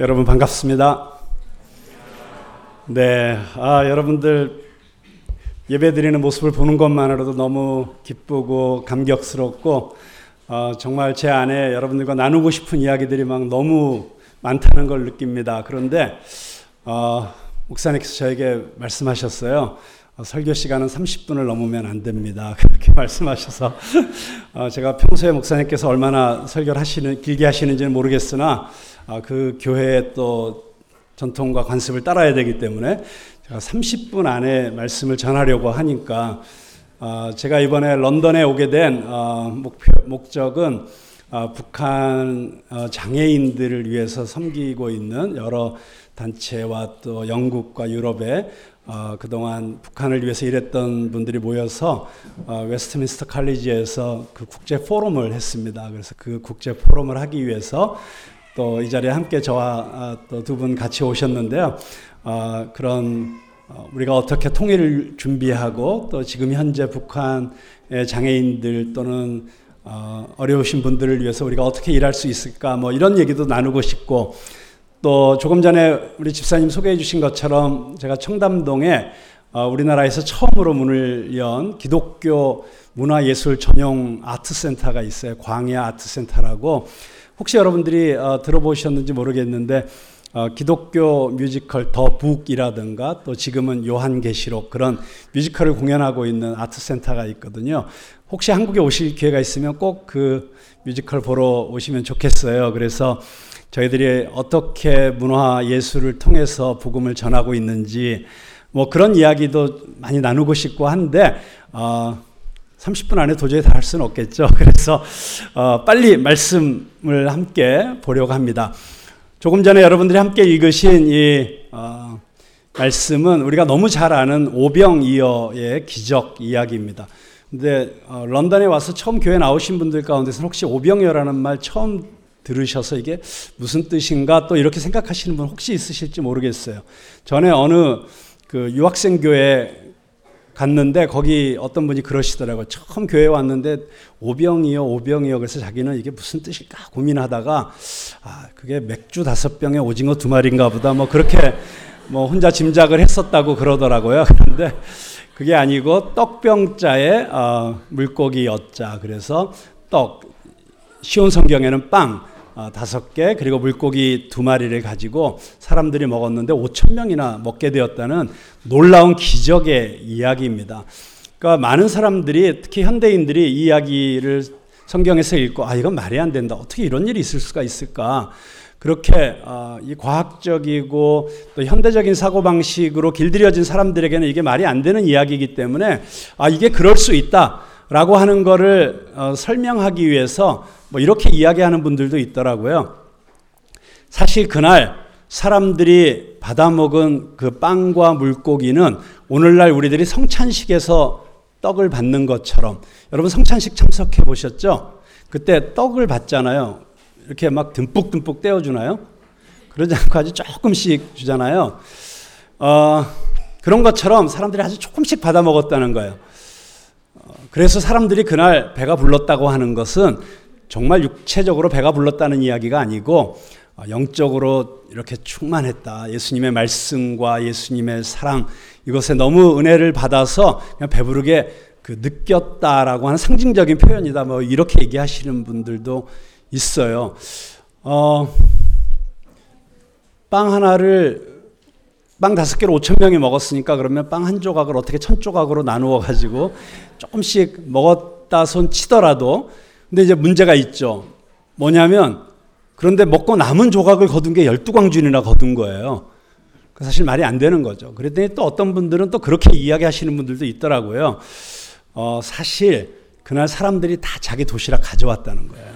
여러분 반갑습니다. 네, 아 여러분들 예배 드리는 모습을 보는 것만으로도 너무 기쁘고 감격스럽고 어, 정말 제 안에 여러분들과 나누고 싶은 이야기들이 막 너무 많다는 걸 느낍니다. 그런데 어, 목사님께서 저에게 말씀하셨어요. 어, 설교 시간은 30분을 넘으면 안 됩니다. 그렇게 말씀하셔서 어, 제가 평소에 목사님께서 얼마나 설교를 하시는 길게 하시는지는 모르겠으나 아, 그 교회의 또 전통과 관습을 따라야 되기 때문에 제가 30분 안에 말씀을 전하려고 하니까 아, 제가 이번에 런던에 오게 된 아, 목표, 목적은 북한 어, 장애인들을 위해서 섬기고 있는 여러 단체와 또 영국과 유럽에 어, 그동안 북한을 위해서 일했던 분들이 모여서 어, 웨스트민스터 칼리지에서 그 국제 포럼을 했습니다. 그래서 그 국제 포럼을 하기 위해서 또 이 자리에 함께 저와 아, 또두 분 같이 오셨는데요. 어, 그런 어, 우리가 어떻게 통일을 준비하고 또 지금 현재 북한의 장애인들 또는 어, 어려우신 분들을 위해서 우리가 어떻게 일할 수 있을까 뭐 이런 얘기도 나누고 싶고 또 조금 전에 우리 집사님 소개해 주신 것처럼 제가 청담동에 어, 우리나라에서 처음으로 문을 연 기독교 문화예술 전용 아트센터가 있어요. 광야 아트센터라고 혹시 여러분들이 어, 들어보셨는지 모르겠는데 어, 기독교 뮤지컬 The Book이라든가 또 지금은 요한계시록 그런 뮤지컬을 공연하고 있는 아트센터가 있거든요. 혹시 한국에 오실 기회가 있으면 꼭 그 뮤지컬 보러 오시면 좋겠어요. 그래서 저희들이 어떻게 문화 예술을 통해서 복음을 전하고 있는지 뭐 그런 이야기도 많이 나누고 싶고 한데 어, 30분 안에 도저히 다 할 수는 없겠죠. 그래서 어, 빨리 말씀을 함께 보려고 합니다. 조금 전에 여러분들이 함께 읽으신 이 어, 말씀은 우리가 너무 잘 아는 오병이어의 기적 이야기입니다. 근데 어, 런던에 와서 처음 교회 나오신 분들 가운데서 혹시 오병이어라는 말 처음 들으셔서 이게 무슨 뜻인가 또 이렇게 생각하시는 분 혹시 있으실지 모르겠어요. 전에 어느 그 유학생 교회 갔는데 거기 어떤 분이 그러시더라고요. 처음 교회 왔는데 오병이요, 오병이요. 그래서 자기는 이게 무슨 뜻일까 고민하다가 아, 그게 맥주 다섯 병에 오징어 두 마리인가 보다 뭐 그렇게 뭐 혼자 짐작을 했었다고 그러더라고요. 그런데 그게 아니고 떡병자에 어, 물고기 엿자. 그래서 떡, 쉬운 성경에는 빵, 어, 다섯 개 그리고 물고기 두 마리를 가지고 사람들이 먹었는데 5천 명이나 먹게 되었다는 놀라운 기적의 이야기입니다. 그러니까 많은 사람들이 특히 현대인들이 이 이야기를 성경에서 읽고 아 이건 말이 안 된다. 어떻게 이런 일이 있을 수가 있을까? 그렇게 어, 이 과학적이고 또 현대적인 사고 방식으로 길들여진 사람들에게는 이게 말이 안 되는 이야기이기 때문에 아 이게 그럴 수 있다 라고 하는 것을 어, 설명하기 위해서 뭐 이렇게 이야기하는 분들도 있더라고요. 사실 그날 사람들이 받아먹은 그 빵과 물고기는 오늘날 우리들이 성찬식에서 떡을 받는 것처럼 여러분 성찬식 참석해 보셨죠? 그때 떡을 받잖아요. 이렇게 막 듬뿍듬뿍 떼어주나요? 그러지 않고 아주 조금씩 주잖아요. 어, 그런 것처럼 사람들이 아주 조금씩 받아 먹었다는 거예요. 어, 그래서 사람들이 그날 배가 불렀다고 하는 것은 정말 육체적으로 배가 불렀다는 이야기가 아니고 어, 영적으로 이렇게 충만했다. 예수님의 말씀과 예수님의 사랑 이것에 너무 은혜를 받아서 그냥 배부르게 그 느꼈다라고 하는 상징적인 표현이다. 뭐 이렇게 얘기하시는 분들도 있어요. 어, 빵 하나를 빵 다섯 개를 오천 명이 먹었으니까 그러면 빵 한 조각을 어떻게 천 조각으로 나누어 가지고 조금씩 먹었다 손 치더라도 근데 이제 문제가 있죠. 뭐냐면 그런데 먹고 남은 조각을 거둔 게 열두 광준이나 거둔 거예요. 사실 말이 안 되는 거죠. 그랬더니 또 어떤 분들은 또 그렇게 이야기하시는 분들도 있더라고요. 어, 사실 그날 사람들이 다 자기 도시락 가져왔다는 거예요.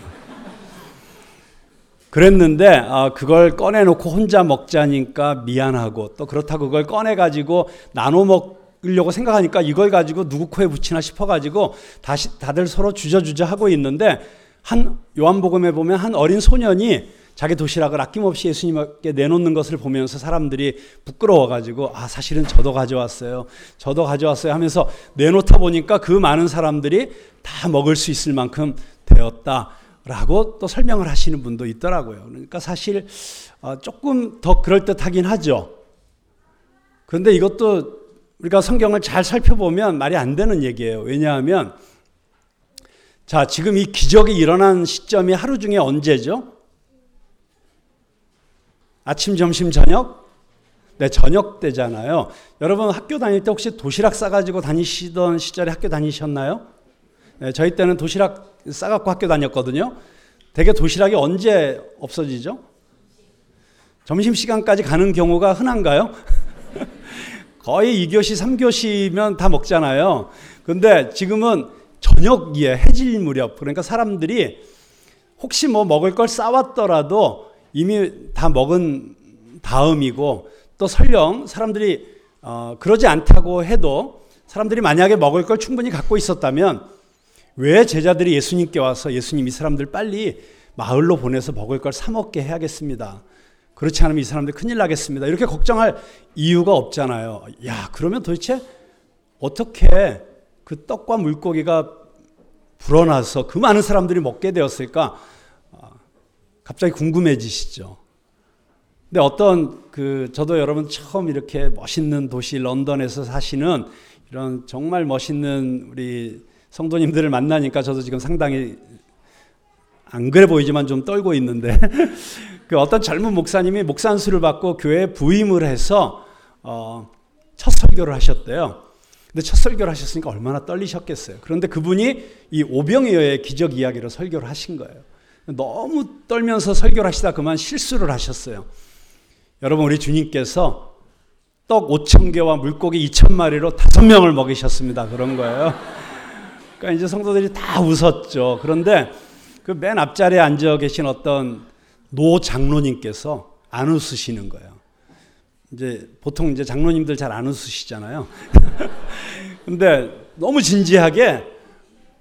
그랬는데 어, 그걸 꺼내놓고 혼자 먹자니까 미안하고 또 그렇다고 그걸 꺼내가지고 나눠 먹 으려고 생각하니까 이걸 가지고 누구 코에 붙이나 싶어가지고 다시 다들 서로 주저주저 하고 있는데 한 요한복음에 보면 한 어린 소년이 자기 도시락을 아낌없이 예수님께 내놓는 것을 보면서 사람들이 부끄러워가지고 아 사실은 저도 가져왔어요, 저도 가져왔어요 하면서 내놓다 보니까 그 많은 사람들이 다 먹을 수 있을 만큼 되었다. 라고 또 설명을 하시는 분도 있더라고요. 그러니까 사실 어, 조금 더 그럴듯하긴 하죠. 그런데 이것도 우리가 성경을 잘 살펴보면 말이 안 되는 얘기예요. 왜냐하면 자, 지금 이 기적이 일어난 시점이 하루 중에 언제죠? 아침, 점심, 저녁? 네, 저녁 때잖아요. 여러분 학교 다닐 때 혹시 도시락 싸가지고 다니시던 시절에 학교 다니셨나요? 네, 저희 때는 도시락 싸갖고 학교 다녔거든요. 대개 도시락이 언제 없어지죠? 점심시간까지 가는 경우가 흔한가요? 거의 2교시, 3교시면 다 먹잖아요. 근데 지금은 저녁에 해질 무렵, 그러니까 사람들이 혹시 뭐 먹을 걸 싸왔더라도 이미 다 먹은 다음이고 또 설령 사람들이 어, 그러지 않다고 해도 사람들이 만약에 먹을 걸 충분히 갖고 있었다면 왜 제자들이 예수님께 와서 예수님 이 사람들 빨리 마을로 보내서 먹을 걸 사 먹게 해야겠습니다. 그렇지 않으면 이 사람들 큰일 나겠습니다. 이렇게 걱정할 이유가 없잖아요. 야, 그러면 도대체 어떻게 그 떡과 물고기가 불어나서 그 많은 사람들이 먹게 되었을까? 아, 갑자기 궁금해지시죠. 근데 어떤 그 저도 여러분 처음 이렇게 멋있는 도시 런던에서 사시는 이런 정말 멋있는 우리 성도님들을 만나니까 저도 지금 상당히 안 그래 보이지만 좀 떨고 있는데 그 어떤 젊은 목사님이 목사 안수를 받고 교회에 부임을 해서 어, 첫 설교를 하셨대요. 근데 첫 설교를 하셨으니까 얼마나 떨리셨겠어요. 그런데 그분이 이 오병이어의 기적 이야기를 설교를 하신 거예요. 너무 떨면서 설교를 하시다 그만 실수를 하셨어요. 여러분 우리 주님께서 떡 5천 개와 물고기 2천 마리로 다섯 명을 먹이셨습니다. 그런 거예요. 그러니까 이제 성도들이 다 웃었죠. 그런데 그 맨 앞자리에 앉아 계신 어떤 노 장로님께서 안 웃으시는 거예요. 이제 보통 이제 장로님들 잘 안 웃으시잖아요. 근데 너무 진지하게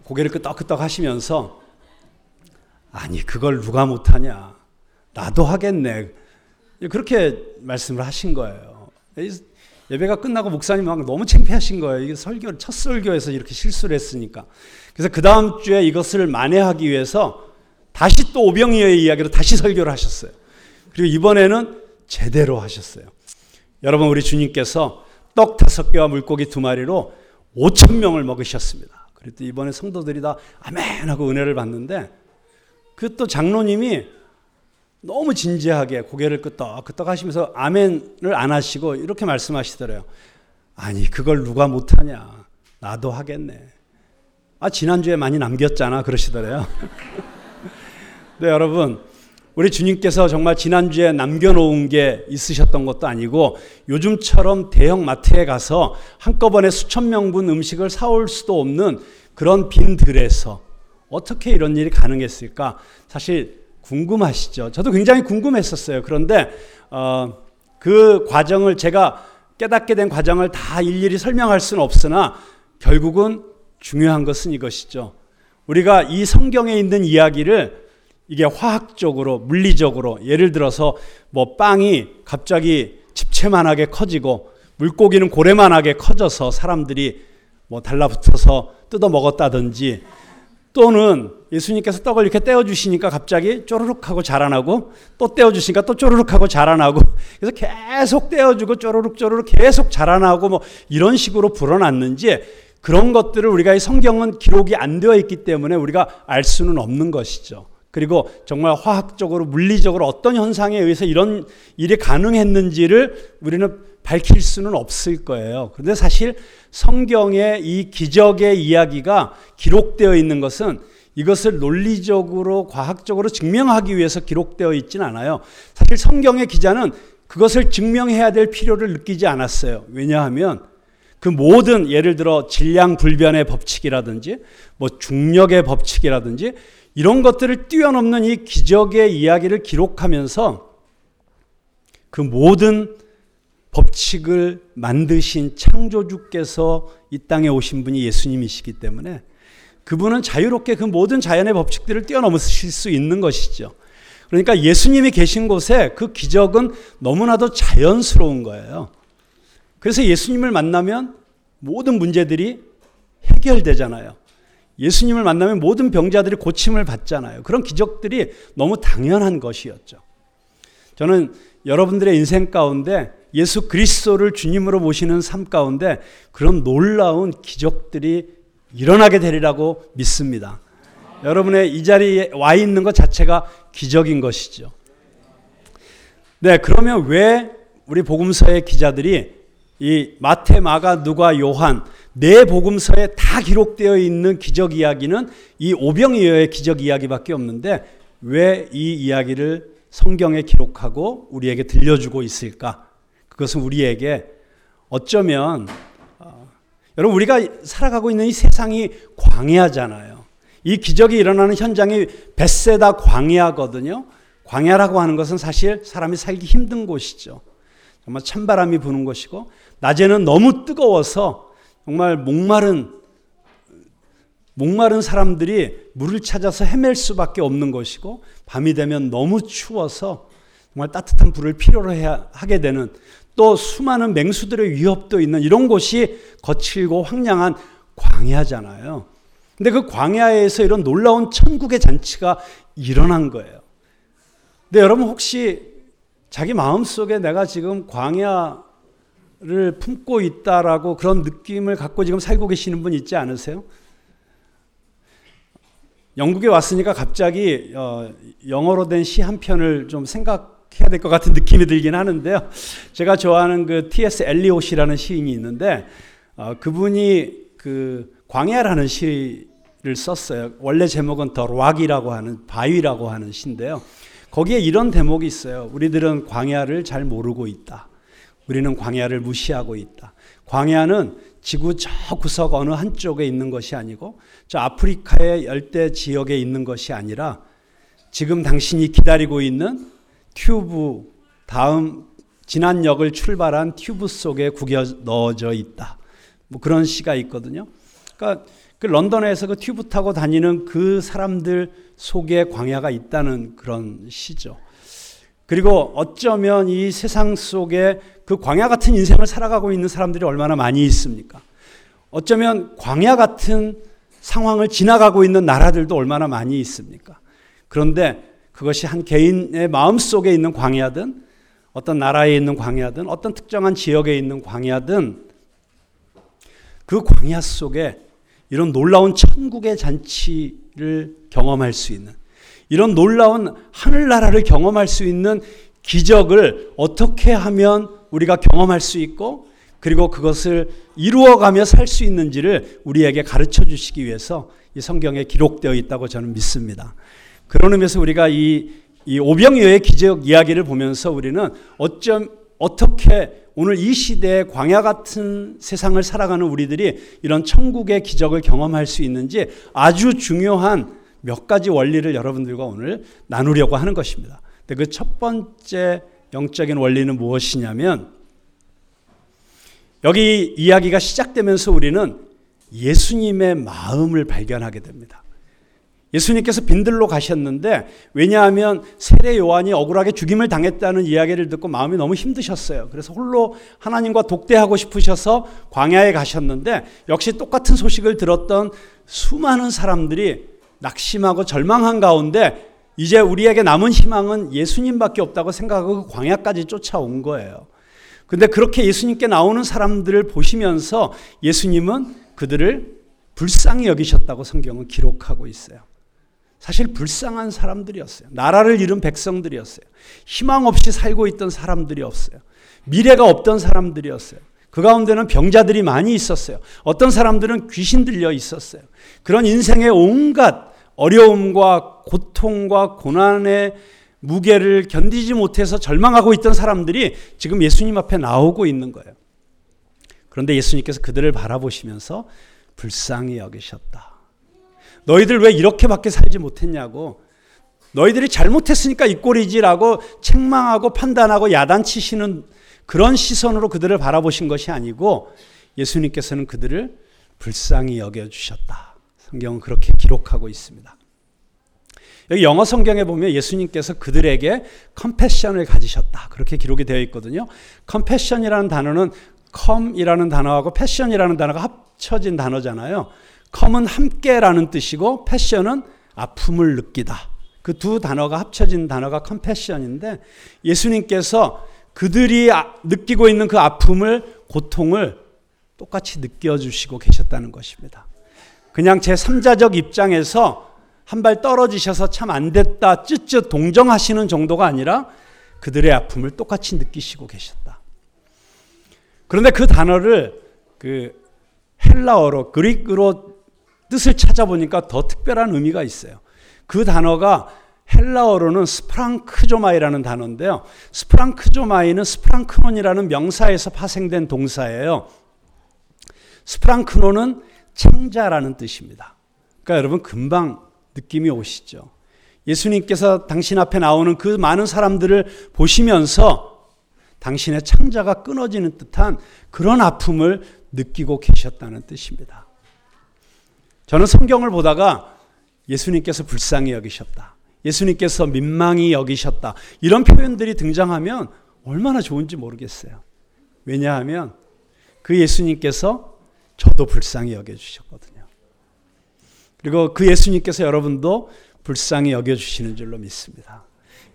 고개를 끄덕끄덕 하시면서 아니 그걸 누가 못하냐 나도 하겠네 그렇게 말씀을 하신 거예요. 예배가 끝나고 목사님 막 너무 창피하신 거예요. 이게 설교 첫 설교에서 이렇게 실수를 했으니까. 그래서 그 다음 주에 이것을 만회하기 위해서 다시 또 오병이어의 이야기로 다시 설교를 하셨어요. 그리고 이번에는 제대로 하셨어요. 여러분 우리 주님께서 떡 다섯 개와 물고기 두 마리로 5천 명을 먹으셨습니다. 그랬더 이번에 성도들이 다 아멘 하고 은혜를 받는데 그 또 장로님이 너무 진지하게 고개를 끄덕끄덕 하시면서 아멘을 안 하시고 이렇게 말씀하시더래요. 아니 그걸 누가 못하냐. 나도 하겠네. 아 지난주에 많이 남겼잖아 그러시더래요. 네 여러분 우리 주님께서 정말 지난주에 남겨놓은 게 있으셨던 것도 아니고 요즘처럼 대형 마트에 가서 한꺼번에 수천 명분 음식을 사올 수도 없는 그런 빈들에서 어떻게 이런 일이 가능했을까? 사실 궁금하시죠? 저도 굉장히 궁금했었어요. 그런데 어, 그 과정을 제가 깨닫게 된 과정을 다 일일이 설명할 수는 없으나 결국은 중요한 것은 이것이죠. 우리가 이 성경에 있는 이야기를 이게 화학적으로, 물리적으로, 예를 들어서 뭐 빵이 갑자기 집채만하게 커지고 물고기는 고래만하게 커져서 사람들이 뭐 달라붙어서 뜯어 먹었다든지 또는 예수님께서 떡을 이렇게 떼어 주시니까 갑자기 쪼르륵 하고 자라나고 또 떼어 주시니까 또 쪼르륵 하고 자라나고 그래서 계속 떼어 주고 쪼르륵 쪼르륵 계속 자라나고 뭐 이런 식으로 불어났는지 그런 것들을 우리가 이 성경은 기록이 안 되어 있기 때문에 우리가 알 수는 없는 것이죠. 그리고 정말 화학적으로 물리적으로 어떤 현상에 의해서 이런 일이 가능했는지를 우리는 밝힐 수는 없을 거예요. 그런데 사실 성경의 이 기적의 이야기가 기록되어 있는 것은 이것을 논리적으로 과학적으로 증명하기 위해서 기록되어 있진 않아요. 사실 성경의 기자는 그것을 증명해야 될 필요를 느끼지 않았어요. 왜냐하면 그 모든 예를 들어 질량 불변의 법칙이라든지 뭐 중력의 법칙이라든지 이런 것들을 뛰어넘는 이 기적의 이야기를 기록하면서 그 모든 법칙을 만드신 창조주께서 이 땅에 오신 분이 예수님이시기 때문에 그분은 자유롭게 그 모든 자연의 법칙들을 뛰어넘으실 수 있는 것이죠. 그러니까 예수님이 계신 곳에 그 기적은 너무나도 자연스러운 거예요. 그래서 예수님을 만나면 모든 문제들이 해결되잖아요. 예수님을 만나면 모든 병자들이 고침을 받잖아요. 그런 기적들이 너무 당연한 것이었죠. 저는 여러분들의 인생 가운데 예수 그리스도를 주님으로 모시는 삶 가운데 그런 놀라운 기적들이 일어나게 되리라고 믿습니다. 여러분의 이 자리에 와 있는 것 자체가 기적인 것이죠. 네, 그러면 왜 우리 복음서의 기자들이 이 마태, 마가, 누가, 요한 네 복음서에 다 기록되어 있는 기적 이야기는 이 오병이어의 기적 이야기밖에 없는데 왜 이 이야기를 성경에 기록하고 우리에게 들려주고 있을까? 그것은 우리에게 어쩌면 어, 여러분 우리가 살아가고 있는 이 세상이 광야잖아요. 이 기적이 일어나는 현장이 베세다 광야거든요. 광야라고 하는 것은 사실 사람이 살기 힘든 곳이죠. 정말 찬바람이 부는 곳이고 낮에는 너무 뜨거워서 정말 목마른 목마른 사람들이 물을 찾아서 헤맬 수밖에 없는 것이고 밤이 되면 너무 추워서 정말 따뜻한 불을 필요로 해야 하게 되는 또 수많은 맹수들의 위협도 있는 이런 곳이 거칠고 황량한 광야잖아요. 근데 그 광야에서 이런 놀라운 천국의 잔치가 일어난 거예요. 근데 여러분 혹시 자기 마음 속에 내가 지금 광야를 품고 있다라고 그런 느낌을 갖고 지금 살고 계시는 분 있지 않으세요? 영국에 왔으니까 갑자기 어, 영어로 된 시 한 편을 좀 생각 해야 될 것 같은 느낌이 들긴 하는데요. 제가 좋아하는 그 T.S. 엘리옷이라는 시인이 있는데 어, 그분이 그 광야라는 시를 썼어요. 원래 제목은 더 락이라고 하는 바위라고 하는 시인데요. 거기에 이런 대목이 있어요. 우리들은 광야를 잘 모르고 있다. 우리는 광야를 무시하고 있다. 광야는 지구 저 구석 어느 한쪽에 있는 것이 아니고 저 아프리카의 열대 지역에 있는 것이 아니라 지금 당신이 기다리고 있는 튜브 다음 지난 역을 출발한 튜브 속에 구겨 넣어져 있다. 뭐 그런 시가 있거든요. 그러니까 그 런던에서 그 튜브 타고 다니는 그 사람들 속에 광야가 있다는 그런 시죠. 그리고 어쩌면 이 세상 속에 그 광야 같은 인생을 살아가고 있는 사람들이 얼마나 많이 있습니까? 어쩌면 광야 같은 상황을 지나가고 있는 나라들도 얼마나 많이 있습니까? 그런데 그것이 한 개인의 마음 속에 있는 광야든 어떤 나라에 있는 광야든 어떤 특정한 지역에 있는 광야든 그 광야 속에 이런 놀라운 천국의 잔치를 경험할 수 있는 이런 놀라운 하늘나라를 경험할 수 있는 기적을 어떻게 하면 우리가 경험할 수 있고 그리고 그것을 이루어가며 살 수 있는지를 우리에게 가르쳐 주시기 위해서 이 성경에 기록되어 있다고 저는 믿습니다. 그런 의미에서 우리가 이, 이 오병이어의 기적 이야기를 보면서 우리는 어쩜 어떻게 오늘 이 시대에 광야 같은 세상을 살아가는 우리들이 이런 천국의 기적을 경험할 수 있는지 아주 중요한 몇 가지 원리를 여러분들과 오늘 나누려고 하는 것입니다. 근데 그 첫 번째 영적인 원리는 무엇이냐면 여기 이야기가 시작되면서 우리는 예수님의 마음을 발견하게 됩니다. 예수님께서 빈들로 가셨는데 왜냐하면 세례 요한이 억울하게 죽임을 당했다는 이야기를 듣고 마음이 너무 힘드셨어요. 그래서 홀로 하나님과 독대하고 싶으셔서 광야에 가셨는데 역시 똑같은 소식을 들었던 수많은 사람들이 낙심하고 절망한 가운데 이제 우리에게 남은 희망은 예수님밖에 없다고 생각하고 그 광야까지 쫓아온 거예요. 근데 그렇게 예수님께 나오는 사람들을 보시면서 예수님은 그들을 불쌍히 여기셨다고 성경은 기록하고 있어요. 사실 불쌍한 사람들이었어요. 나라를 잃은 백성들이었어요. 희망 없이 살고 있던 사람들이었어요. 미래가 없던 사람들이었어요. 그 가운데는 병자들이 많이 있었어요. 어떤 사람들은 귀신 들려 있었어요. 그런 인생의 온갖 어려움과 고통과 고난의 무게를 견디지 못해서 절망하고 있던 사람들이 지금 예수님 앞에 나오고 있는 거예요. 그런데 예수님께서 그들을 바라보시면서 불쌍히 여기셨다. 너희들 왜 이렇게밖에 살지 못했냐고. 너희들이 잘못했으니까 이 꼴이지라고 책망하고 판단하고 야단치시는 그런 시선으로 그들을 바라보신 것이 아니고 예수님께서는 그들을 불쌍히 여겨주셨다. 성경은 그렇게 기록하고 있습니다. 여기 영어 성경에 보면 예수님께서 그들에게 컴패션을 가지셨다. 그렇게 기록이 되어 있거든요. 컴패션이라는 단어는 컴이라는 단어하고 패션이라는 단어가 합쳐진 단어잖아요. 컴은 함께라는 뜻이고 패션은 아픔을 느끼다. 그 두 단어가 합쳐진 단어가 컴패션인데 예수님께서 그들이 아, 느끼고 있는 그 아픔을 고통을 똑같이 느껴주시고 계셨다는 것입니다. 그냥 제 3자적 입장에서 한 발 떨어지셔서 참 안 됐다 쯧쯧 동정하시는 정도가 아니라 그들의 아픔을 똑같이 느끼시고 계셨다. 그런데 그 단어를 그 헬라어로 그리크로 뜻을 찾아보니까 더 특별한 의미가 있어요. 그 단어가 헬라어로는 스프랑크조마이라는 단어인데요. 스프랑크조마이는 스프랑크논이라는 명사에서 파생된 동사예요. 스프랑크논은 창자라는 뜻입니다. 그러니까 여러분 금방 느낌이 오시죠. 예수님께서 당신 앞에 나오는 그 많은 사람들을 보시면서 당신의 창자가 끊어지는 듯한 그런 아픔을 느끼고 계셨다는 뜻입니다. 저는 성경을 보다가 예수님께서 불쌍히 여기셨다. 예수님께서 민망히 여기셨다. 이런 표현들이 등장하면 얼마나 좋은지 모르겠어요. 왜냐하면 그 예수님께서 저도 불쌍히 여겨주셨거든요. 그리고 그 예수님께서 여러분도 불쌍히 여겨주시는 줄로 믿습니다.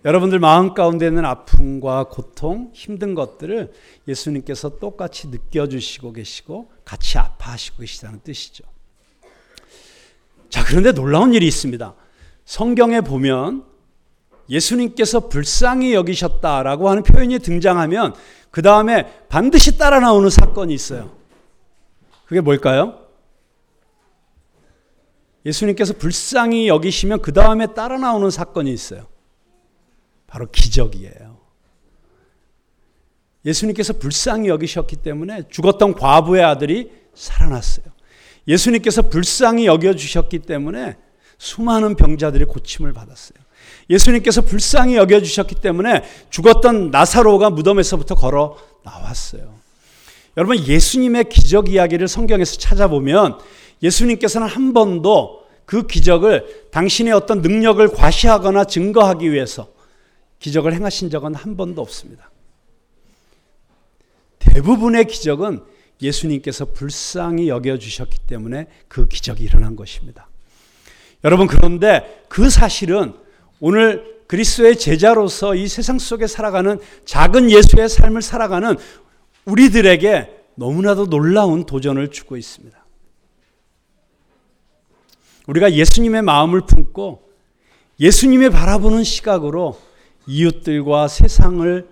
여러분들 마음 가운데 있는 아픔과 고통, 힘든 것들을 예수님께서 똑같이 느껴주시고 계시고 같이 아파하시고 계시다는 뜻이죠. 자, 그런데 놀라운 일이 있습니다. 성경에 보면 예수님께서 불쌍히 여기셨다라고 하는 표현이 등장하면 그 다음에 반드시 따라 나오는 사건이 있어요. 그게 뭘까요? 예수님께서 불쌍히 여기시면 그 다음에 따라 나오는 사건이 있어요. 바로 기적이에요. 예수님께서 불쌍히 여기셨기 때문에 죽었던 과부의 아들이 살아났어요. 예수님께서 불쌍히 여겨주셨기 때문에 수많은 병자들이 고침을 받았어요. 예수님께서 불쌍히 여겨주셨기 때문에 죽었던 나사로가 무덤에서부터 걸어 나왔어요. 여러분, 예수님의 기적 이야기를 성경에서 찾아보면 예수님께서는 한 번도 그 기적을 당신의 어떤 능력을 과시하거나 증거하기 위해서 기적을 행하신 적은 한 번도 없습니다. 대부분의 기적은 예수님께서 불쌍히 여겨주셨기 때문에 그 기적이 일어난 것입니다. 여러분, 그런데 그 사실은 오늘 그리스도의 제자로서 이 세상 속에 살아가는 작은 예수의 삶을 살아가는 우리들에게 너무나도 놀라운 도전을 주고 있습니다. 우리가 예수님의 마음을 품고 예수님의 바라보는 시각으로 이웃들과 세상을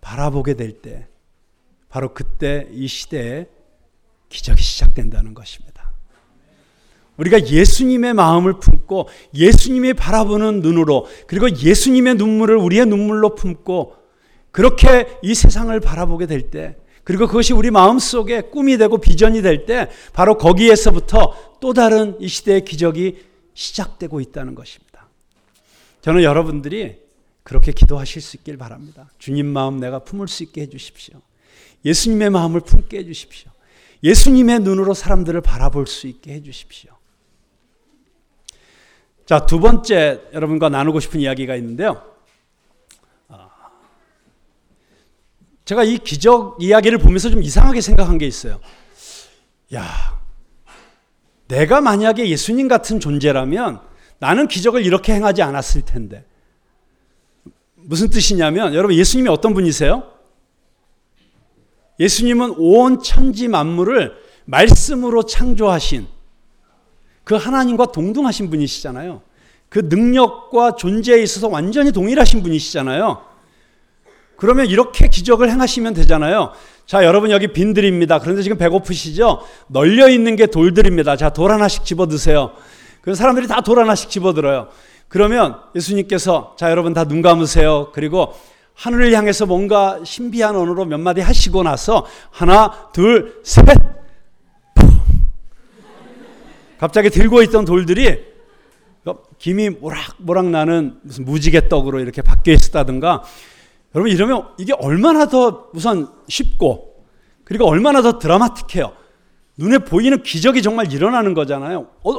바라보게 될 때, 바로 그때 이 시대에 기적이 시작된다는 것입니다. 우리가 예수님의 마음을 품고 예수님이 바라보는 눈으로 그리고 예수님의 눈물을 우리의 눈물로 품고 그렇게 이 세상을 바라보게 될 때, 그리고 그것이 우리 마음 속에 꿈이 되고 비전이 될 때, 바로 거기에서부터 또 다른 이 시대의 기적이 시작되고 있다는 것입니다. 저는 여러분들이 그렇게 기도하실 수 있길 바랍니다. 주님 마음 내가 품을 수 있게 해주십시오. 예수님의 마음을 품게 해주십시오. 예수님의 눈으로 사람들을 바라볼 수 있게 해주십시오. 자, 두 번째 여러분과 나누고 싶은 이야기가 있는데요. 아, 제가 이 기적 이야기를 보면서 좀 이상하게 생각한 게 있어요. 야, 내가 만약에 예수님 같은 존재라면 나는 기적을 이렇게 행하지 않았을 텐데. 무슨 뜻이냐면 여러분 예수님이 어떤 분이세요? 예수님은 온 천지 만물을 말씀으로 창조하신 그 하나님과 동등하신 분이시잖아요. 그 능력과 존재에 있어서 완전히 동일하신 분이시잖아요. 그러면 이렇게 기적을 행하시면 되잖아요. 자, 여러분 여기 빈들입니다. 그런데 지금 배고프시죠? 널려 있는 게 돌들입니다. 자, 돌 하나씩 집어 드세요. 그 사람들이 다 돌 하나씩 집어 들어요. 그러면 예수님께서 자 여러분 다 눈 감으세요. 그리고 하늘을 향해서 뭔가 신비한 언어로 몇 마디 하시고 나서 하나, 둘, 셋. 갑자기 들고 있던 돌들이 김이 모락모락 나는 무슨 무지개 떡으로 이렇게 바뀌어 있었다든가 여러분 이러면 이게 얼마나 더 우선 쉽고 그리고 얼마나 더 드라마틱해요. 눈에 보이는 기적이 정말 일어나는 거잖아요. 어,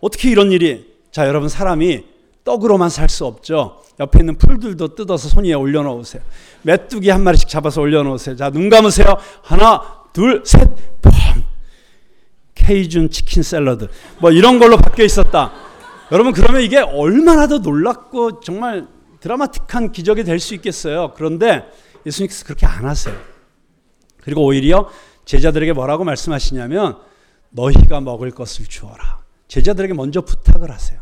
어떻게 이런 일이 자 여러분 사람이 떡으로만 살 수 없죠. 옆에 있는 풀들도 뜯어서 손 위에 올려놓으세요. 메뚜기 한 마리씩 잡아서 올려놓으세요. 자, 눈 감으세요. 하나, 둘, 셋, 뻥. 케이준 치킨 샐러드 뭐 이런 걸로 바뀌어 있었다. 여러분 그러면 이게 얼마나 더 놀랍고 정말 드라마틱한 기적이 될 수 있겠어요. 그런데 예수님께서 그렇게 안 하세요. 그리고 오히려 제자들에게 뭐라고 말씀하시냐면 너희가 먹을 것을 주어라. 제자들에게 먼저 부탁을 하세요.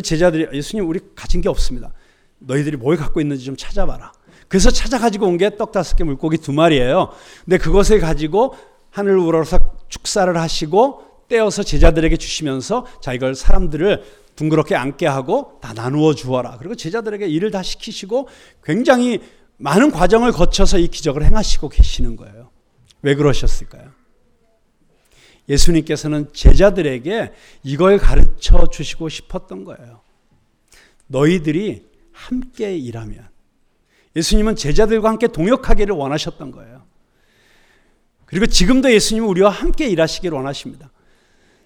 제자들이 예수님 우리 가진 게 없습니다. 너희들이 뭘 갖고 있는지 좀 찾아봐라. 그래서 찾아 가지고 온 게 떡 다섯 개 물고기 두 마리예요. 근데 그것을 가지고 하늘 우러서 축사를 하시고 떼어서 제자들에게 주시면서 자 이걸 사람들을 둥그렇게 앉게 하고 다 나누어 주어라. 그리고 제자들에게 일을 다 시키시고 굉장히 많은 과정을 거쳐서 이 기적을 행하시고 계시는 거예요. 왜 그러셨을까요? 예수님께서는 제자들에게 이걸 가르쳐 주시고 싶었던 거예요. 너희들이 함께 일하면 예수님은 제자들과 함께 동역하기를 원하셨던 거예요. 그리고 지금도 예수님은 우리와 함께 일하시기를 원하십니다.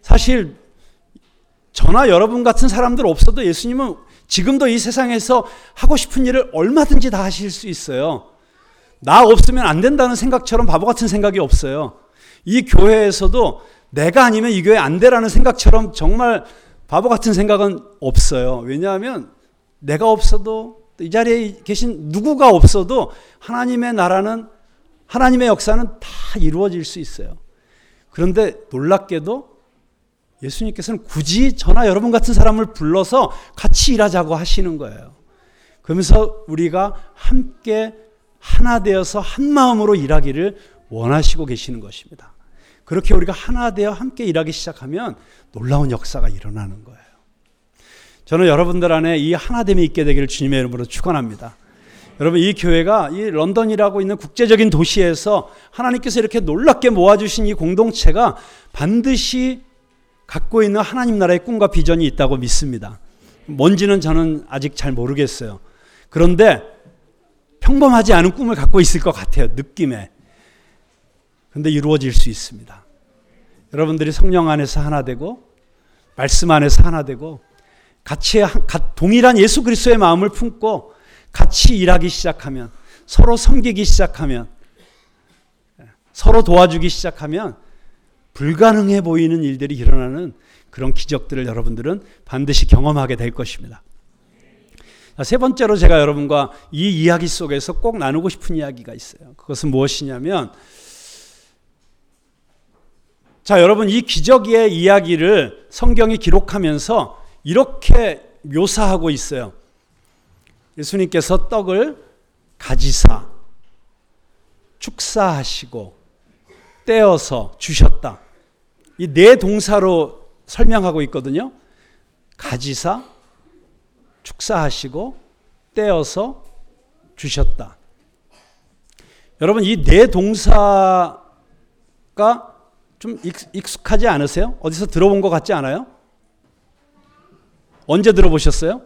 사실 저나 여러분 같은 사람들 없어도 예수님은 지금도 이 세상에서 하고 싶은 일을 얼마든지 다 하실 수 있어요. 나 없으면 안 된다는 생각처럼 바보 같은 생각이 없어요. 이 교회에서도 내가 아니면 이 교회 안 되라는 생각처럼 정말 바보 같은 생각은 없어요. 왜냐하면 내가 없어도 이 자리에 계신 누구가 없어도 하나님의 나라는 하나님의 역사는 다 이루어질 수 있어요. 그런데 놀랍게도 예수님께서는 굳이 저나 여러분 같은 사람을 불러서 같이 일하자고 하시는 거예요. 그러면서 우리가 함께 하나 되어서 한 마음으로 일하기를 원하시고 계시는 것입니다. 그렇게 우리가 하나 되어 함께 일하기 시작하면 놀라운 역사가 일어나는 거예요. 저는 여러분들 안에 이 하나됨이 있게 되기를 주님의 이름으로 축원합니다. 여러분 이 교회가 이 런던이라고 있는 국제적인 도시에서 하나님께서 이렇게 놀랍게 모아주신 이 공동체가 반드시 갖고 있는 하나님 나라의 꿈과 비전이 있다고 믿습니다. 뭔지는 저는 아직 잘 모르겠어요. 그런데 평범하지 않은 꿈을 갖고 있을 것 같아요. 느낌에. 근데 이루어질 수 있습니다. 여러분들이 성령 안에서 하나 되고 말씀 안에서 하나 되고 같이 동일한 예수 그리스도의 마음을 품고 같이 일하기 시작하면 서로 섬기기 시작하면 서로 도와주기 시작하면 불가능해 보이는 일들이 일어나는 그런 기적들을 여러분들은 반드시 경험하게 될 것입니다. 세 번째로 제가 여러분과 이 이야기 속에서 꼭 나누고 싶은 이야기가 있어요. 그것은 무엇이냐면, 자, 여러분, 이 기적의 이야기를 성경이 기록하면서 이렇게 묘사하고 있어요. 예수님께서 떡을 가지사, 축사하시고, 떼어서 주셨다. 이 네 동사로 설명하고 있거든요. 가지사, 축사하시고, 떼어서 주셨다. 여러분, 이 네 동사가 좀 익숙하지 않으세요? 어디서 들어본 것 같지 않아요? 언제 들어보셨어요?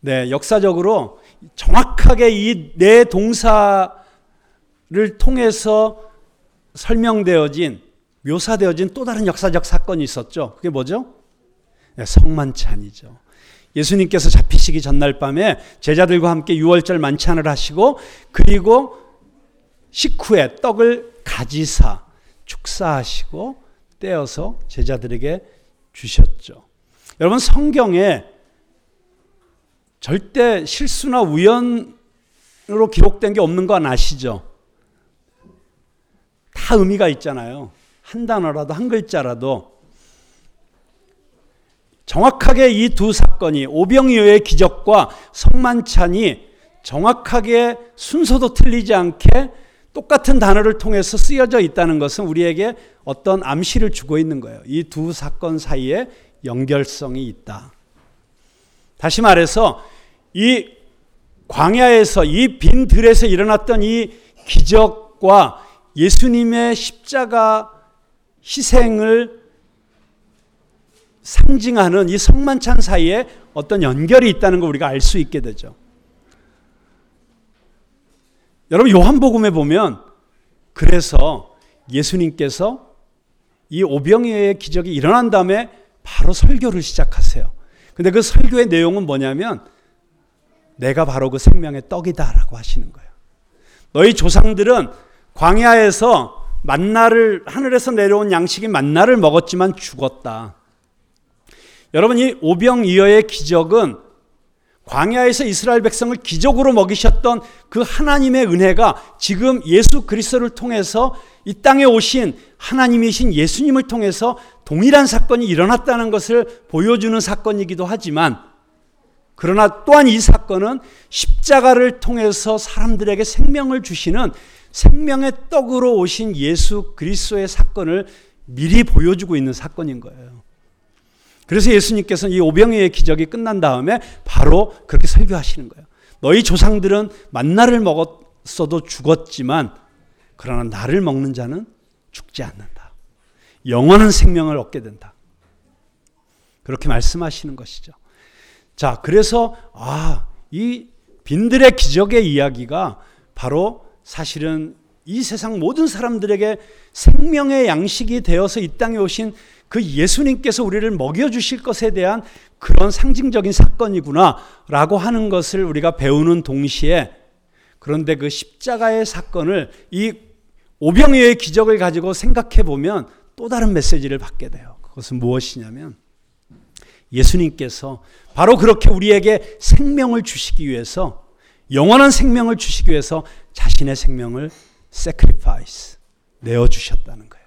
네, 역사적으로 정확하게 이 네 동사를 통해서 설명되어진 묘사되어진 또 다른 역사적 사건이 있었죠. 그게 뭐죠? 네, 성만찬이죠. 예수님께서 잡히시기 전날 밤에 제자들과 함께 유월절 만찬을 하시고 그리고 식후에 떡을 가지사 축사하시고 떼어서 제자들에게 주셨죠. 여러분 성경에 절대 실수나 우연으로 기록된 게 없는 건 아시죠? 다 의미가 있잖아요. 한 단어라도 한 글자라도 정확하게 이 두 사건이 오병이어의 기적과 성만찬이 정확하게 순서도 틀리지 않게 똑같은 단어를 통해서 쓰여져 있다는 것은 우리에게 어떤 암시를 주고 있는 거예요. 이 두 사건 사이에 연결성이 있다. 다시 말해서 이 광야에서 이 빈 들에서 일어났던 이 기적과 예수님의 십자가 희생을 상징하는 이 성만찬 사이에 어떤 연결이 있다는 걸 우리가 알 수 있게 되죠. 여러분 요한복음에 보면 그래서 예수님께서 이 오병이어의 기적이 일어난 다음에 바로 설교를 시작하세요. 근데 그 설교의 내용은 뭐냐면 내가 바로 그 생명의 떡이다라고 하시는 거예요. 너희 조상들은 광야에서 만나를 하늘에서 내려온 양식이 만나를 먹었지만 죽었다. 여러분 이 오병이어의 기적은 광야에서 이스라엘 백성을 기적으로 먹이셨던 그 하나님의 은혜가 지금 예수 그리스도를 통해서 이 땅에 오신 하나님이신 예수님을 통해서 동일한 사건이 일어났다는 것을 보여주는 사건이기도 하지만 그러나 또한 이 사건은 십자가를 통해서 사람들에게 생명을 주시는 생명의 떡으로 오신 예수 그리스도의 사건을 미리 보여주고 있는 사건인 거예요. 그래서 예수님께서는 이 오병이의 기적이 끝난 다음에 바로 그렇게 설교하시는 거예요. 너희 조상들은 만나를 먹었어도 죽었지만 그러나 나를 먹는 자는 죽지 않는다. 영원한 생명을 얻게 된다. 그렇게 말씀하시는 것이죠. 자, 그래서 아, 이 빈들의 기적의 이야기가 바로 사실은 이 세상 모든 사람들에게 생명의 양식이 되어서 이 땅에 오신 그 예수님께서 우리를 먹여주실 것에 대한 그런 상징적인 사건이구나 라고 하는 것을 우리가 배우는 동시에 그런데 그 십자가의 사건을 이 오병이어의 기적을 가지고 생각해 보면 또 다른 메시지를 받게 돼요. 그것은 무엇이냐면 예수님께서 바로 그렇게 우리에게 생명을 주시기 위해서 영원한 생명을 주시기 위해서 자신의 생명을 sacrifice 내어 주셨다는 거예요.